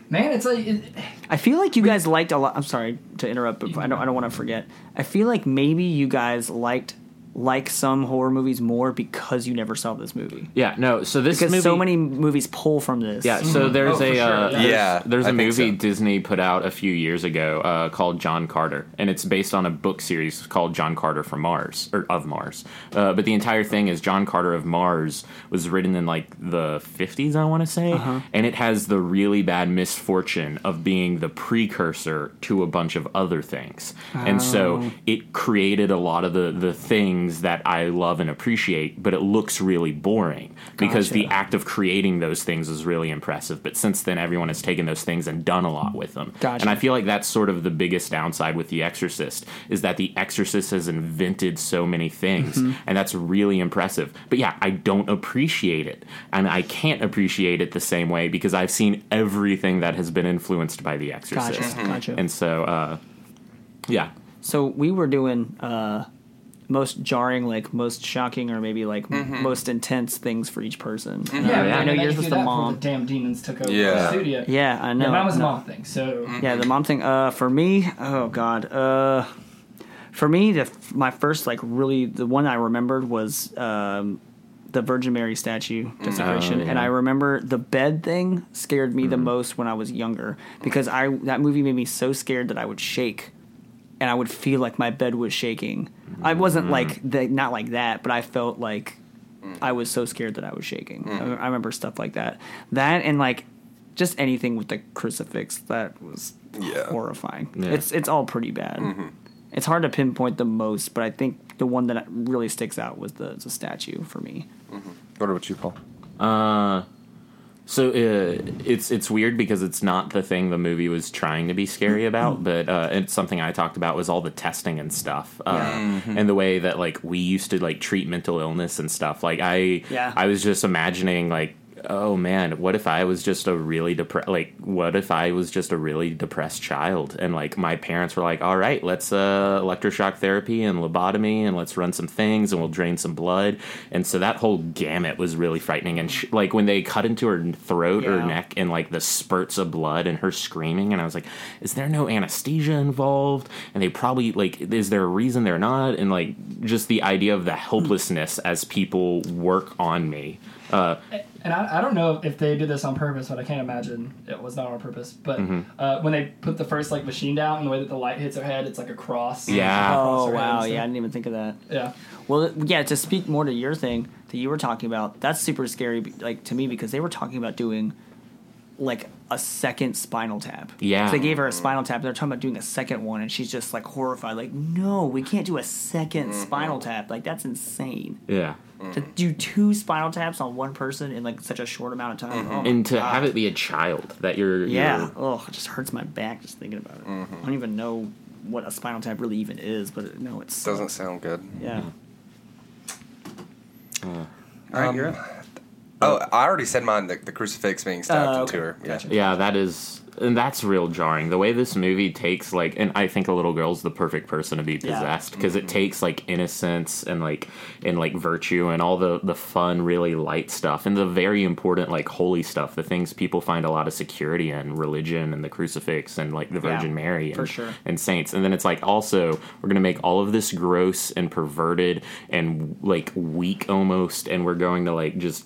man, it's like it, I feel like you guys liked a lot. I'm sorry to interrupt, but I don't. I don't want to forget. I feel like maybe you guys liked like some horror movies more because you never saw this movie. Yeah, no. So this Because movie, so many movies pull from this. Yeah, so there's Oh, a sure, uh, yeah. there's, Yeah, there's I a think movie so. Disney put out a few years ago uh, called John Carter, and it's based on a book series called John Carter from Mars or of Mars. Uh, but the entire thing is John Carter of Mars was written in like the 50s, I want to say, Uh-huh. and it has the really bad misfortune of being the precursor to a bunch of other things, and Oh. so it created a lot of the the things that I love and appreciate, but it looks really boring because the act of creating those things is really impressive. But since then, everyone has taken those things and done a lot with them. Gotcha. And I feel like that's sort of the biggest downside with The Exorcist is that The Exorcist has invented so many things, Mm-hmm. and that's really impressive. But yeah, I don't appreciate it, and I can't appreciate it the same way because I've seen everything that has been influenced by The Exorcist. Gotcha. Gotcha. And so, uh, yeah, So we were doing uh, most jarring, like most shocking, or maybe like Mm-hmm. most intense things for each person. And yeah. I, I know yours you was do the that mom. The damn demons took over Yeah. the studio. Yeah, I know. Yeah, mine was a No. mom thing. So Yeah, the mom thing. Uh, for me, oh god. Uh, for me, the my first like really the one I remembered was um, the Virgin Mary statue desecration, Oh, and. I remember the bed thing scared me the most when I was younger because I that movie made me so scared that I would shake and I would feel like my bed was shaking. I wasn't mm. like the, not like that, but I felt like I was so scared that I was shaking. Mm. I, I remember stuff like that. That and like just anything with the crucifix that was Yeah. horrifying. Yeah. It's it's all pretty bad. Mm-hmm. It's hard to pinpoint the most, but I think the one that really sticks out was the, the statue for me. Mm-hmm. What about you, Paul? Uh, so uh, it's it's weird because it's not the thing the movie was trying to be scary about, but uh, it's something I talked about was all the testing and stuff, uh, and the way that like we used to like treat mental illness and stuff. Like I, Yeah. I was just imagining like. Oh man, what if I was just a really depressed like what if I was just a really depressed child and like my parents were like, "All right, let's uh electroshock therapy and lobotomy and let's run some things and we'll drain some blood." And so that whole gamut was really frightening and sh- like when they cut into her throat or neck and like the spurts of blood and her screaming and I was like, "Is there no anesthesia involved?" And they probably like is there a reason they're not? And like just the idea of the helplessness as people work on me. Uh And I, I don't know if they did this on purpose, but I can't imagine it was not on purpose. But Mm-hmm. uh, when they put the first like machine down and the way that the light hits her head, it's like a cross. Yeah. Across Oh her head wow, yeah, I didn't even think of that. yeah. Well, yeah, to speak more to your thing that you were talking about, that's super scary, like to me, because they were talking about doing like a second spinal tap. Yeah. So they gave her a spinal tap. They're talking about doing a second one, and she's just like horrified, like, no, we can't do a 2nd mm-hmm. spinal tap. Like that's insane. yeah. Mm-hmm. To do two spinal taps on one person in like such a short amount of time. Mm-hmm. Oh And to God. have it be a child that you're Yeah. you're- Oh, it just hurts my back just thinking about it. I don't even know what a spinal tap really even is, but it, no, it's Doesn't sound good. Yeah. Uh, All right, Um, you're up. Oh, I already said mine. The, the crucifix being stabbed oh, into okay. her. Yeah. Gotcha. Yeah, that is, and that's real jarring. The way this movie takes like, and I think a little girl's the perfect person to be Yeah. possessed because it mm-hmm. takes like innocence and like and like virtue and all the the fun, really light stuff and the very important like holy stuff, the things people find a lot of security in, religion and the crucifix and like the Yeah, Virgin Mary and, sure. and saints. And then it's like also we're gonna make all of this gross and perverted and like weak almost, and we're going to like just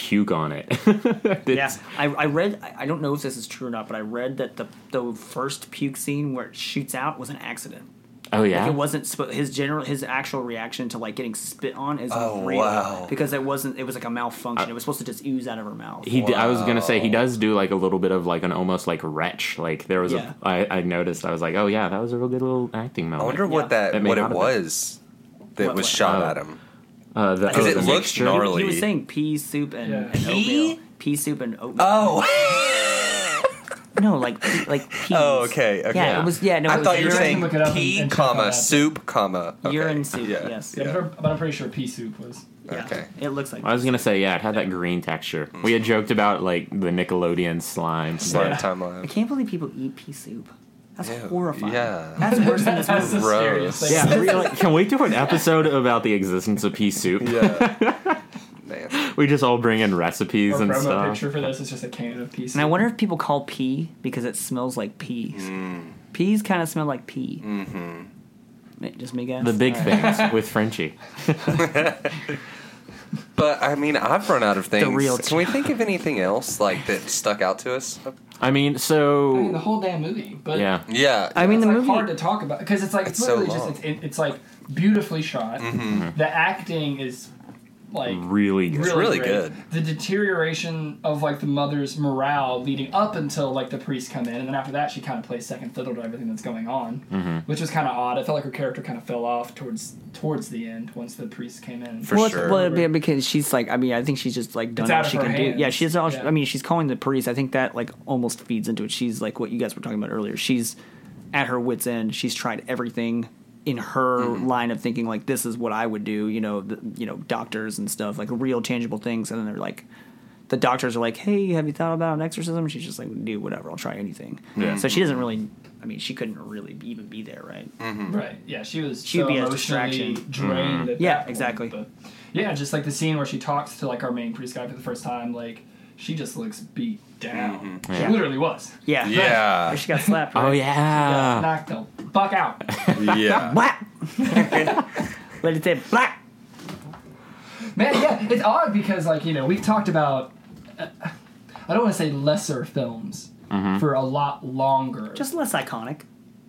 puke on it. Yeah, I, I read. I- I don't know if this is true or not, but I read that the the first puke scene where it shoots out was an accident. Oh yeah. Like it wasn't his general his actual reaction to like getting spit on is Oh, real wow. because it wasn't it was like a malfunction. Uh, it was supposed to just ooze out of her mouth. He, d I was gonna say he does do like a little bit of like an almost like retch. Like there was Yeah. a, I, I noticed. I was like, oh yeah, that was a real good little acting moment. I moment. wonder Yeah. what that, That what it not have was that What- was what? shot Oh. at him. Uh, the, Because oh, it the looks mixture? gnarly. He was saying pea soup and, Yeah. and Pea? oatmeal. Pea soup and oatmeal. Oh. no, like like peas. oh, okay. Okay. Yeah, it was. Yeah, no. I was thought you were saying look and- pea, and comma soup, comma okay. urine soup. Yeah. Yes. Yeah, Yeah. but I'm- pretty sure pea soup was. Yeah. Okay. It looks like. I was gonna say yeah, it had that green texture. We had joked about like the Nickelodeon slime. Slime but- time I can't believe people eat pea soup. That's Ew, horrifying. yeah. That's worse than this That's movie. the scariest Gross. thing. Yeah, really. Can we do an episode about the existence of pea soup? Yeah. Man. We just all bring in recipes Our and promo stuff. picture for this is just a can of pea soup. And I wonder if people call pea because it smells like peas. Mm. Peas kind of smell like pea. Mm-hmm. Just me guess. The big All right. things with Frenchie. But I mean, I've run out of things. real Can we think of anything else like that stuck out to us? I mean, so I mean, the whole damn movie. But yeah. Yeah. I mean, it's the like movie. hard to talk about because it's like it's, It's so literally long. just it's, it, it's like beautifully shot. Mm-hmm. The acting is like really good. It's really good. The deterioration of like the mother's morale leading up until like the priests come in, and then after that she kind of plays second fiddle to everything that's going on, Mm-hmm. which was kind of odd. I felt like her character kind of fell off towards towards the end once the priests came in. For well, it's- sure. well, yeah, because she's like, I mean, I think she's just like done It's all she can hands. do. Yeah, she's all. Yeah. I mean, she's calling the police. I think that like almost feeds into it. She's like what you guys were talking about earlier. She's at her wits end. She's tried everything in her Mm-hmm. line of thinking. Like this is what I would do. You know, the, you know, doctors and stuff like real tangible things. And then they're like. The doctors are like, "Hey, have you thought about an exorcism?" She's just like, do whatever. I'll try anything." Yeah. So she doesn't really. I mean, she couldn't really even be there, right? Right. Yeah, she was She'd so be a emotionally distraction. drained. At Yeah, that point, exactly. But yeah, just like the scene where she talks to like our main priest guy for the first time, like she just looks beat down. She Yeah. literally was. Yeah. Yeah. She got slapped. Oh right? yeah. Knocked the fuck out. yeah. Black. Let it say black. Man, yeah, it's odd because like you know we've talked about. Uh, I don't want to say lesser films for a lot longer. Just less iconic.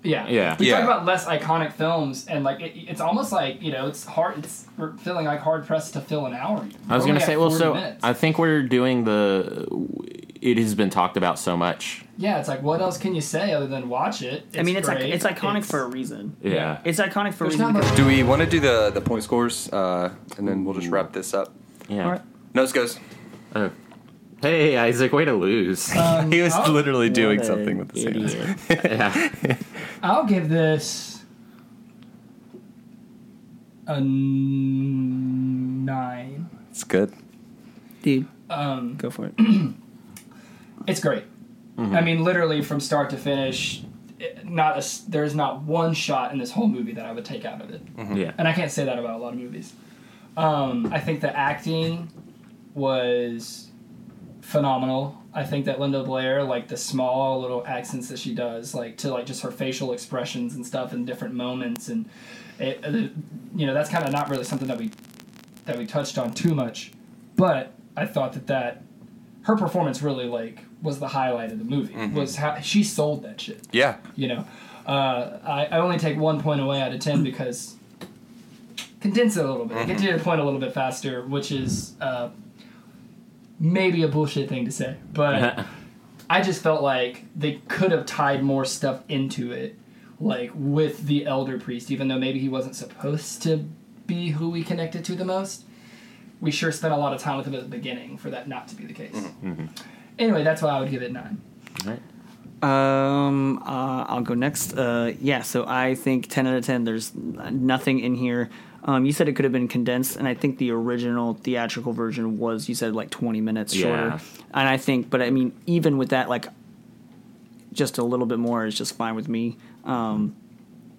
Yeah, Yeah. We Yeah. talk about less iconic films, and like it, it's almost like you know it's hard. It's we're feeling like hard pressed to fill an hour. I was gonna say, well, so minutes. I think we're doing the. It has been talked about so much. yeah, it's like what else can you say other than watch it? I mean, it's like it's iconic It's- for a reason. Yeah. It's iconic for a reason. not because- much- Do we want to do the the point scores, uh, and then we'll just wrap this up? Yeah. All right. Nose goes. Oh. Hey, Isaac, way to lose. Um, He was I'll- literally doing something with the hands. idiot. yeah. I'll give this a nine. It's good. Dude, Um, go for it. it's great. I mean, literally from start to finish, not a there's not one shot in this whole movie that I would take out of it. Yeah. and I can't say that about a lot of movies. Um, I think the acting was phenomenal. I think that Linda Blair, like the small little accents that she does, like to like just her facial expressions and stuff in different moments, and it, uh, you know that's kind of not really something that we that we touched on too much. But I thought that that her performance really like was the highlight of the movie. Was how she sold that shit. Yeah. you know uh, I, I only take one point away out of ten because condense it a little bit. Get to your point a little bit faster which is uh, maybe a bullshit thing to say but i just felt like they could have tied more stuff into it like with the elder priest even though maybe he wasn't supposed to be who we connected to the most. We sure spent a lot of time with him at the beginning for that not to be the case anyway that's why i would give it nine Um, uh, I'll go next. Uh, yeah, so I think 10 out of 10, there's nothing in here. Um, you said it could have been condensed, and I think the original theatrical version was, you said, like 20 minutes shorter. Yeah. And I think, but I mean, even with that, like, just a little bit more is just fine with me. Um,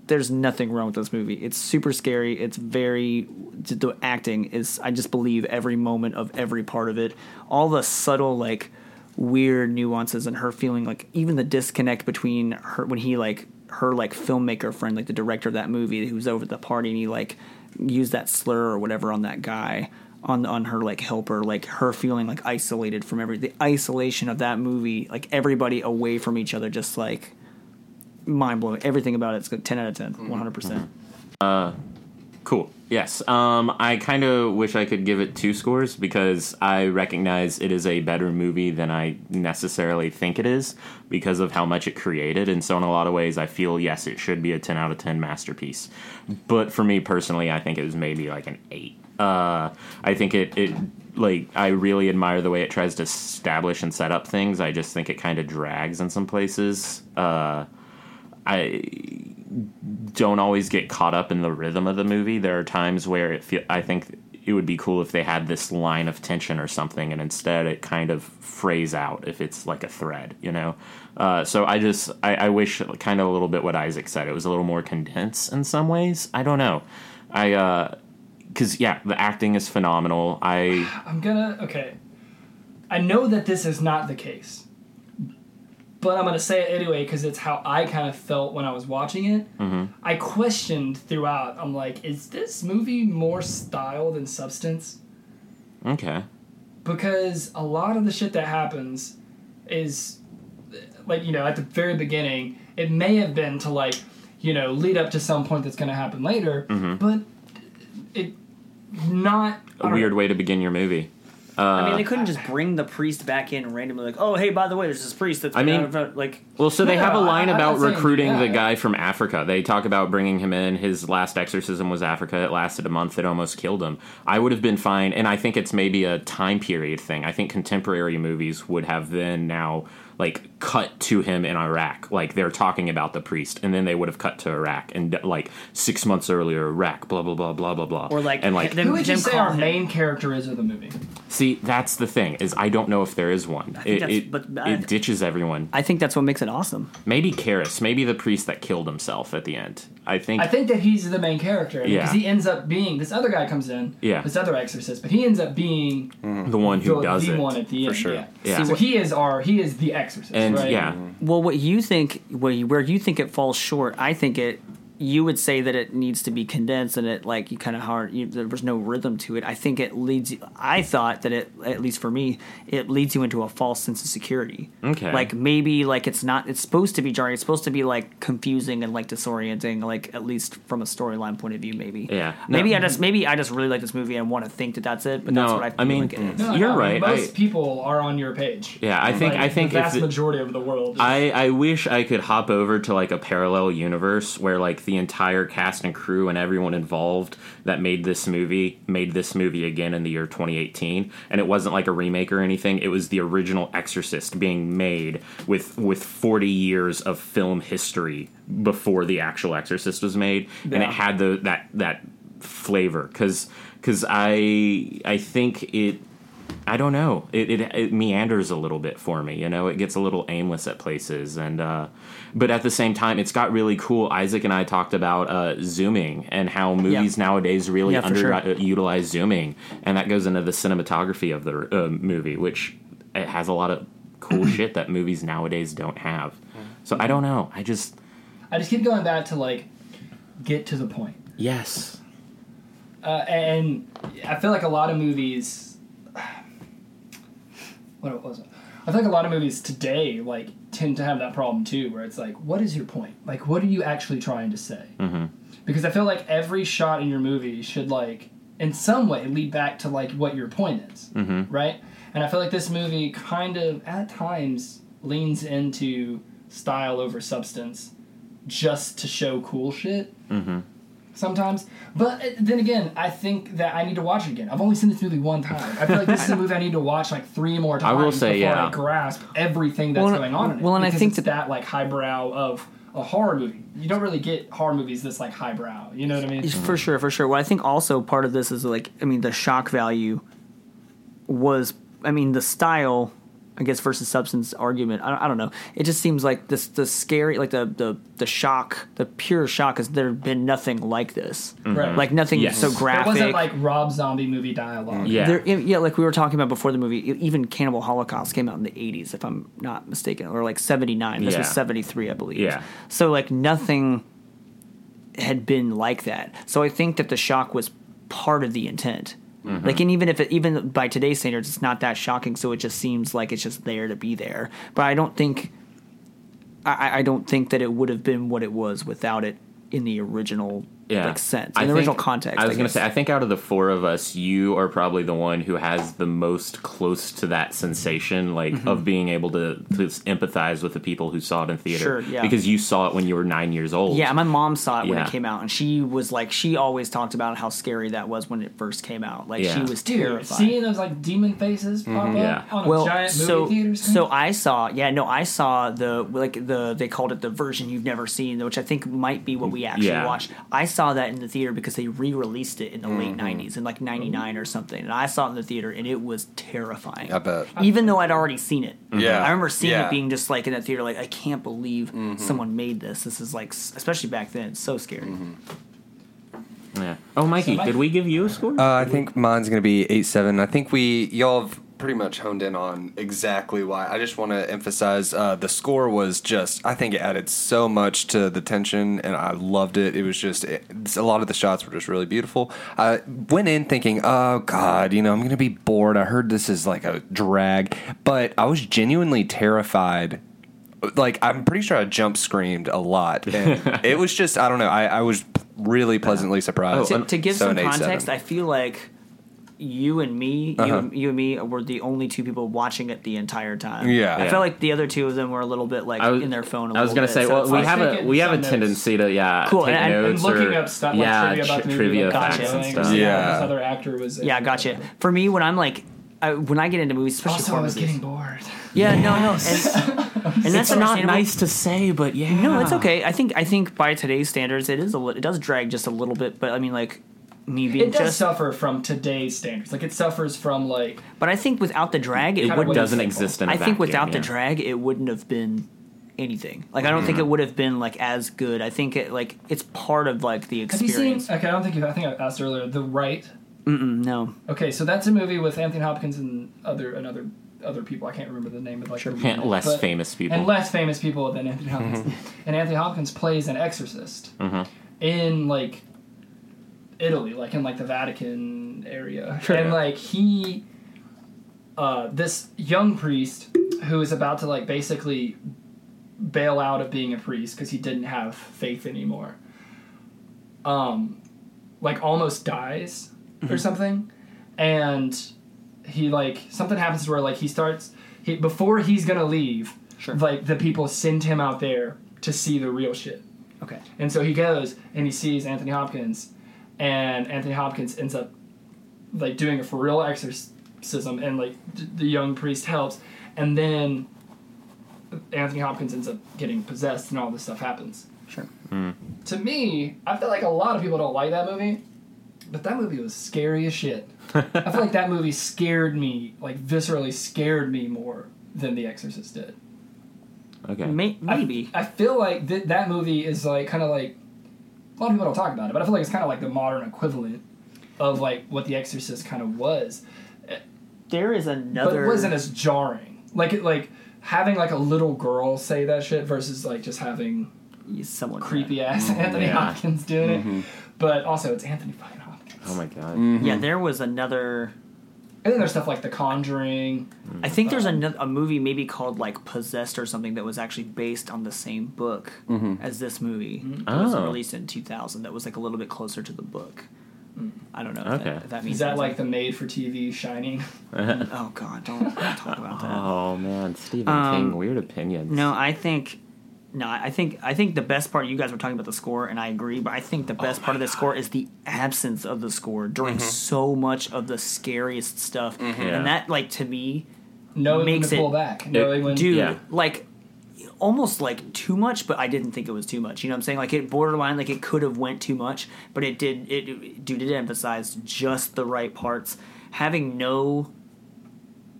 there's nothing wrong with this movie. It's super scary. It's very the acting is. I just believe every moment of every part of it. All the subtle like weird nuances and her feeling like even the disconnect between her when he like her like filmmaker friend like the director of that movie who's over at the party and he like used that slur or whatever on that guy on on her like helper like her feeling like isolated from every the isolation of that movie like everybody away from each other just like mind blowing. Everything about it's good. Ten out of 10 mm-hmm. one hundred percent. Uh, Cool. Yes. Um, I kind of wish I could give it two scores because I recognize it is a better movie than I necessarily think it is because of how much it created. And so, in a lot of ways, I feel yes, it should be a 10 out of 10 masterpiece. But for me personally, I think it was maybe like an 8. Uh, I think it, it, like, I really admire the way it tries to establish and set up things. I just think it kind of drags in some places. Uh, I don't always get caught up in the rhythm of the movie. There are times where it feel, I think it would be cool if they had this line of tension or something, and instead it kind of frays out if it's like a thread, you know. Uh, so I just I, I wish kind of a little bit what Isaac said. It was a little more condensed in some ways. I don't know. I because yeah, the acting is phenomenal. I I'm gonna okay. I know that this is not the case, but I'm gonna say it anyway because it's how I kind of felt when I was watching it. Mm-hmm. I questioned throughout. I'm like, is this movie more style than substance? okay. Because a lot of the shit that happens is like you know at the very beginning. It may have been to like you know lead up to some point that's gonna happen later, but it not A weird way to begin your movie. I mean, they uh, couldn't just bring the priest back in randomly, like, oh, hey, by the way, there's this priest that's I mean- been of- like, Well, so they No, have a line I- about saying- recruiting the yeah. guy from Africa. They talk about bringing him in. His last exorcism was Africa. It lasted a month. It almost killed him. I would have been fine, and I think it's maybe a time period thing. I think contemporary movies would have then now like cut to him in Iraq, like they're talking about the priest, and then they would have cut to Iraq, and like six months earlier, Iraq, blah blah blah blah blah blah, or like, and like them, Who would you say our him- main character is of the movie? see that's the thing is I don't know if there is one. think It that's- it, but I- uh, it ditches everyone. I think that's what makes it awesome. Maybe Karras, maybe the priest that killed himself at the end. I think I think that he's the main character because Yeah. he ends up being this other guy comes in, Yeah. this other exorcist, but he ends up being the one who the, does the it. one at the end. sure. Yeah. Yeah. So he is our he is the exorcist, and right? yeah, Well, what you think, where you, where you think it falls short, I think it. You would say that it needs to be condensed and it like you kind of hard you, there was no rhythm to it i think it leads you i thought that it at least for me it leads you into a false sense of security Okay. like maybe like it's not it's supposed to be jarring it's supposed to be like confusing and like disorienting like at least from a storyline point of view maybe Yeah. maybe No. i just maybe i just really like this movie and want to think that that's it but that's what i, feel I mean, like it is. No, You're no, I right, mean, Most I- people are on your page. Yeah, I think Like, I think the if vast the- majority of the world. I, I wish I could hop over to like a parallel universe where like the entire cast and crew and everyone involved that made this movie made this movie again in the year 2018 and it wasn't like a remake or anything. It was the original exorcist being made with with 40 years of film history before the actual exorcist was made. And it had the that that flavor. Cuz cuz I I think it I don't know. It, it it meanders a little bit for me. You know, it gets a little aimless at places, and uh, but at the same time, it's got really cool. Isaac and I talked about uh, zooming and how movies nowadays really Yeah, for sure. zooming, and that goes into the cinematography of the uh, movie, which it has a lot of cool shit that movies nowadays don't have. So I don't know. I just I just keep going back to like get to the point. yes. Uh, and I feel like a lot of movies. What was it? I think like a lot of movies today like tend to have that problem too, where it's like, what is your point? Like, what are you actually trying to say? Mm-hmm. Because I feel like every shot in your movie should like, in some way, lead back to like what your point is, mm-hmm. right? And I feel like this movie kind of at times leans into style over substance, just to show cool shit sometimes. But uh, then again, I think that I need to watch it again. I've only seen this movie one time. I feel like this is a movie I need to watch like three more times I will say, before yeah. I grasp everything that's Well, going on in it. well, and I think it's that- that like highbrow of a horror movie. You don't really get horror movies this like highbrow. You know what I mean? For sure, for sure. Well, I think also part of this is like, I mean, the shock value was, I mean, the style, I guess, versus substance argument. I don't, I don't know. It just seems like this, the scary, like the the the shock, the pure shock is there had been nothing like this, mm-hmm. Right. like nothing Yes. so graphic. It wasn't like Rob Zombie movie dialogue. Yeah. There, yeah, like we were talking about before the movie, e- even Cannibal Holocaust came out in the 80s, if I'm not mistaken, or like 79. This Yeah. was 73, I believe. Yeah. So, like, nothing had been like that. So, I think that the shock was part of the intent. Mm-hmm. Like, and even if it, even by today's standards, it's not that shocking, so it just seems like it's just there to be there. But I don't think, I, I don't think that it would have been what it was without it in the original yeah. like sense, I in the think- original context. I was going to say, I think out of the four of us, you are probably the one who has the most close to that sensation, like of mm-hmm. being able to, to empathize with the people who saw it in theater. Sure, yeah. Because you saw it when you were nine years old. Yeah, my mom saw it when Yeah. it came out, and she was like, she always talked about how scary that was when it first came out. Like she was Dude, terrified. seeing those like demon faces pop mm-hmm. up Yeah. on a well, giant movie so theater screen. so I saw, yeah, no, I saw the like the they called it the version you've never seen, which I think might be what we actually Yeah. watched. I saw that in the theater because they re-released it in the late Mm-hmm. '90s, in like '99 or something, and I saw it in the theater, and it was terrifying. I bet. Even though I'd already seen it, Yeah. I remember seeing Yeah. it being just like in that theater, like I can't believe Mm-hmm. someone made this. This is like, especially back then, it's so scary. Yeah. Oh, Mikey, Mike- did we give you a score? Uh, I think mine's gonna be eight seven. I think we y'all have pretty much honed in on exactly why. I just want to emphasize uh, the score was just. I think it added so much to the tension, and I loved it. It was just it, a lot of the shots were just really beautiful. I went in thinking, oh god, you know, I'm gonna be bored. I heard this is like a drag, but I was genuinely terrified like I'm pretty sure I jump screamed a lot, and it was just I don't know. I, I was really pleasantly surprised. to, to give So some context, I feel like you and me, you, Uh-huh. and, you and me were the only two people watching it the entire time. Yeah. I Yeah. felt like the other two of them were a little bit like was, in their phone. I I was gonna say, well, we like- have a we have a some notes. tendency to yeah, Cool, take and- and notes looking or, up stuff like yeah, trivia about the movie, trivia like, facts Gotcha. and stuff. or Yeah. This other actor was. in yeah, it. gotcha. For me, when I'm like, I, when I get into movies, especially Also, I was movies, getting bored. yeah, no, no, and, and that's It's not nice to say, but yeah. No, it's okay. I think I think by today's standards, it is a it does drag just a little bit, but I mean, like me being It does just, suffer from today's standards. Like it suffers from like but I think without the drag, it It wouldn't. doesn't simple. exist in a I think vacuum, without the drag, it wouldn't have been anything. Like I don't Mm-hmm. think it would have been like as good. I think it like it's part of like the Have you seen? experience. Okay, I don't think you. I think I asked earlier. The Right. Mm, no, Okay, so that's a movie with Anthony Hopkins and other another other people. I can't remember the name of like the lead less but- famous people. and less famous people than Anthony Hopkins. and Anthony Hopkins plays an exorcist. in like Italy, like in like the Vatican area, Sure. and like he, uh, this young priest who is about to like basically bail out of being a priest because he didn't have faith anymore. Um, like almost dies or something, and he like something happens where like he starts he before he's gonna leave. Sure. Like the people send him out there to see the real shit. Okay. And so he goes and he sees Anthony Hopkins, and Anthony Hopkins ends up like doing a for real exorcism, and like d- the young priest helps, and then Anthony Hopkins ends up getting possessed, and all this stuff happens. Sure. Hmm. To me, I feel like a lot of people don't like that movie, but that movie was scary as shit. I feel like that movie scared me, like viscerally scared me more than The Exorcist did. Okay. May- I- maybe. I, feel like th- that movie is like kind of like a lot of people don't talk about it, but I feel like it's kind of like the modern equivalent of like what The Exorcist kind of was, there is but another. it wasn't as jarring. Like it like having like a little girl say that shit versus like just having someone creepy ass Anthony Yeah. Hopkins doing it. But also it's Anthony fucking Hopkins. Oh my god. Mm-hmm. Yeah, there was another. And then there's stuff like The Conjuring. I think there's um, another a movie maybe called like Possessed or something that was actually based on the same book mm-hmm. as this movie. Mm-hmm. It was Oh. released in 2000. That was like a little bit closer to the book. Mm. I don't know. If Okay. That, if that means Is that anything. like the made for TV Shining? Oh God! Don't, don't talk about that. Oh man, Stephen Um, King, weird opinions. No, I think. No, I think I think the best part you guys were talking about the score, and I agree. But I think the best oh part of the score is the absence of the score during mm-hmm. so much of the scariest stuff, mm-hmm. Yeah. and that like to me Knowing when Makes to pull it- back. Knowing when dude Yeah. like almost like too much but i didn't think it was too much you know what i'm saying like it borderline like it could have went too much but it did it, it dude it emphasized just the right parts having no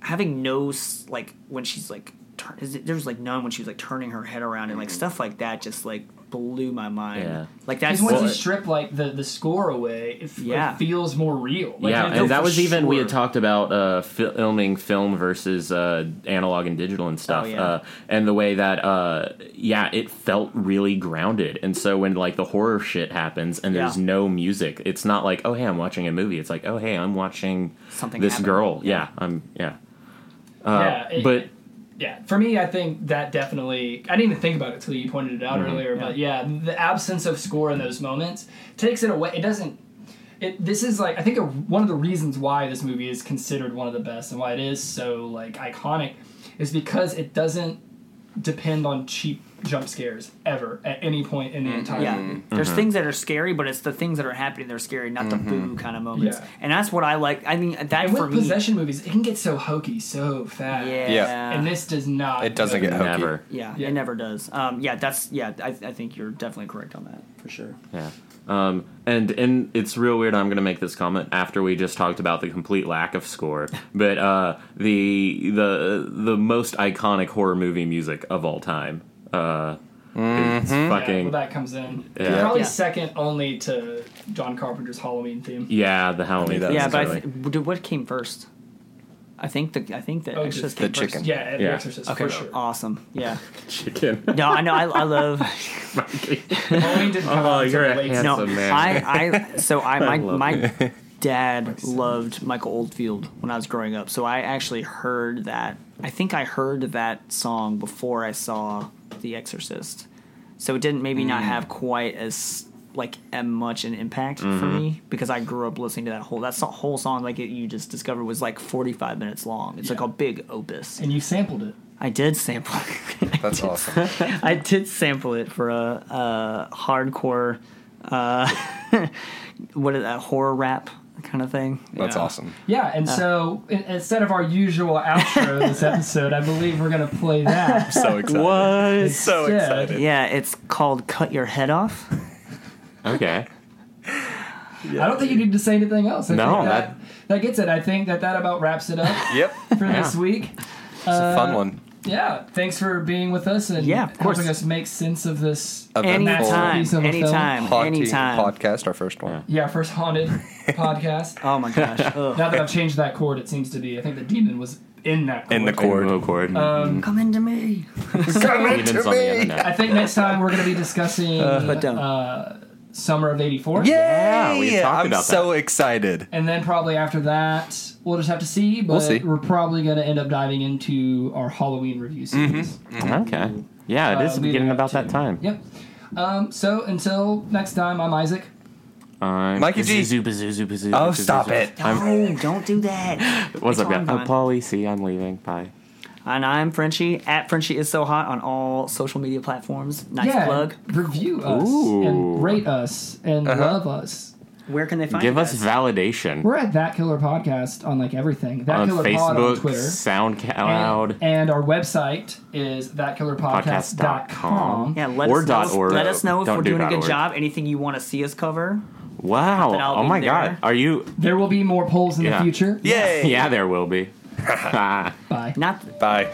having no like when she's like turn, there was like none when she was like turning her head around and like stuff like that just like blew my mind Yeah. like that's Because once Well, you strip like the, the score away, it, f- it feels more real. Like, yeah, and that for was even we had talked about uh, filming film versus uh, analog and digital and stuff, Oh, yeah. uh, and the way that uh, yeah, it felt really grounded. And so when like the horror shit happens and there's Yeah. no music, it's not like oh hey I'm watching a movie. It's like oh hey I'm watching Something this happened. girl. Yeah, I'm yeah. Uh, yeah, it- but yeah, for me, I think that definitely. I didn't even think about it till you pointed it out Mm-hmm. earlier. But yeah, the absence of score in those moments takes it away. It doesn't. It, this is like I think a, one of the reasons why this movie is considered one of the best and why it is so like iconic is because it doesn't depend on cheap jump scares ever at any point in the entire Yeah, movie. there's Mm-hmm. things that are scary, but it's the things that are happening that are scary, not the boo kind of moments. Yeah. And that's what I like. I mean, that And for with me, possession movies, it can get so hokey so fast. yeah, Yeah. And this does not. It doesn't get hokey. never. yeah, Yeah. it never does. Um, yeah, that's yeah. I, I think you're definitely correct on that for sure. Yeah. Um, and and it's real weird. I'm going to make this comment after we just talked about the complete lack of score, but uh, the the the most iconic horror movie music of all time. Uh, It's Yeah, fucking well, that comes in. Yeah. Probably Yeah. second only to John Carpenter's Halloween theme. yeah, the Halloween. that theme, yeah, but I th- what came first? I think the I think the Oh, Exorcist just came the first. chicken. Yeah, The Yeah. Exorcist Okay, for sure. awesome. Yeah. chicken. No, I know. I, I love. Halloween didn't come Oh, you're a late handsome no, man. I, I so I my love my dad loved Michael Oldfield when I was growing up. So I actually heard that. I think I heard that song before I saw The Exorcist. So it didn't maybe Hmm. not have quite as like as much an impact for Mm-hmm. me because I grew up listening to that whole that so- whole song like it, you just discovered was like 45 minutes long. It's like a big opus. And you sampled it. I did sample it. That's awesome. I did sample it for a, a hardcore, uh, what is that horror rap kind of thing. That's Yeah. awesome. Yeah, and so in, instead of our usual outro this episode, I believe we're gonna play that. So excited. What? So excited. Yeah, it's called "Cut Your Head Off." Okay. Yeah. I don't think you need to say anything else. I No, think that, that- that gets it. I think that that about wraps it up Yep. for this week. It's a fun one. Yeah, thanks for being with us and Yeah, of course. helping us make sense of this. Eventful Anytime, Piece of a film. anytime, podcast, our first one. Yeah, first haunted podcast. Oh my gosh! Now that I've changed that chord, it seems to be. I think the demon was in that chord. In the chord. Rainbow chord. Um, Come into me. Come Demons on the I think next time we're going to be discussing but don't. uh, summer of '84. Yeah, we Yay! talked I'm about so excited. And then probably after that, we'll just have to see. But We'll see. are probably going to end up diving into our Halloween review series. Okay. Yeah, it is Uh, is leading getting up about to- that time. Yep. Um, so until next time, I'm Isaac. I'm Mikey G. Bazoo, bazoo, bazoo, bazoo, Oh, bazoo, stop bazoo. it. I'm, No, don't do that. what's up, guys? on, I'm Polly. See, I'm leaving. Bye. And I'm Frenchie at Frenchie is so hot on all social media platforms. Nice yeah. plug. Review us Ooh. and rate us and uh-huh. love us. Where can they find us? Give you us validation We're at That Killer Podcast on like everything. That on Killer Pod on Facebook, Twitter. SoundCloud. And, and our website is thatkillerpodcast.com. Yeah, let Or us dot know. org. Let us know if Don't we're do doing a good org. job. Anything you want to see us cover. Wow. Oh my there. God. Are you? There will be more polls in Yeah. the future. Yay! Yeah, there will be. Bye. Not Bye.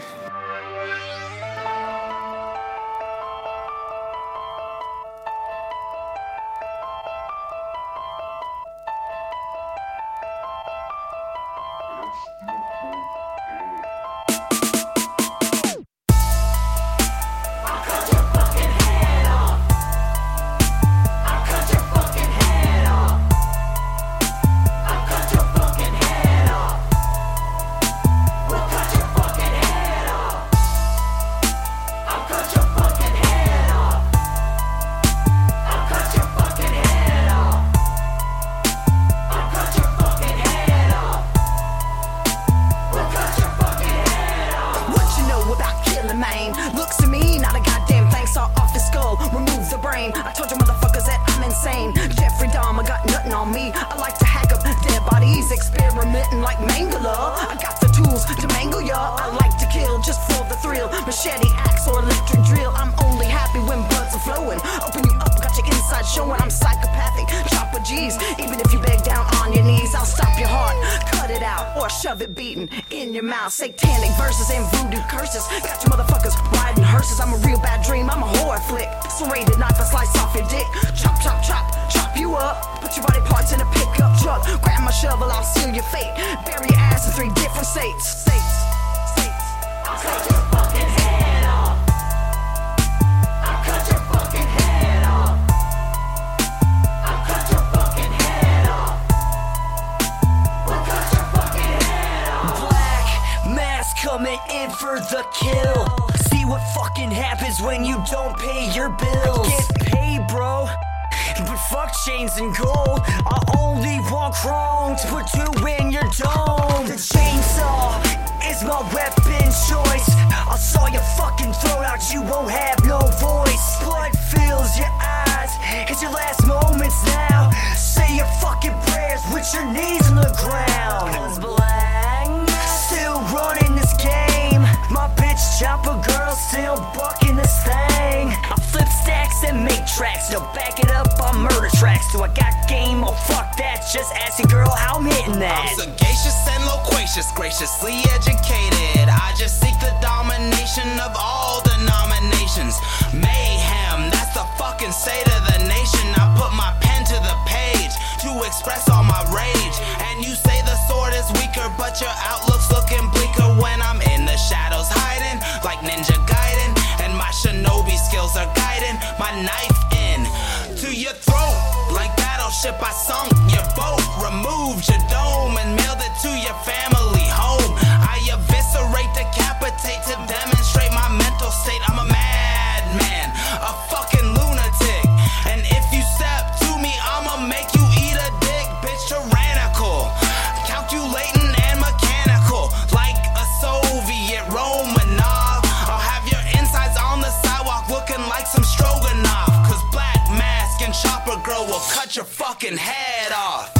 Knife, I slice off your dick. Chop, chop, chop, chop you up. Put your body parts in a pickup truck. Grab my shovel, I'll seal your fate. Bury your ass in three different states. States. States. I'll cut your fucking head off. I'll cut your fucking head off. I'll cut your fucking head off. We'll cut your fucking head off. Black mass coming in for the kill. Fucking happens when you don't pay your bills. Get paid, bro. But fuck chains and gold. I only want chrome to put two in your dome. The chainsaw is my weapon choice. I'll saw your fucking throat out, you won't have no voice. Blood fills your eyes. It's your last moments now. Say your fucking prayers with your knees on the ground. Still running bitch chopper girl still bucking this thing. I flip stacks and make tracks. No, back it up on murder tracks. Do I got game? Oh fuck that. Just ask your girl how I'm hitting that. I'm sagacious and loquacious, graciously educated. I just seek the domination of all denominations. Mayhem, that's the fucking state of the nation. I put my pen to the page to express all my rage. And you say the sword is weaker, but your outlook's looking skills are guiding my knife in to your throat like battleship. I sunk your boat, removed your dome, and mailed it to your family fucking head off.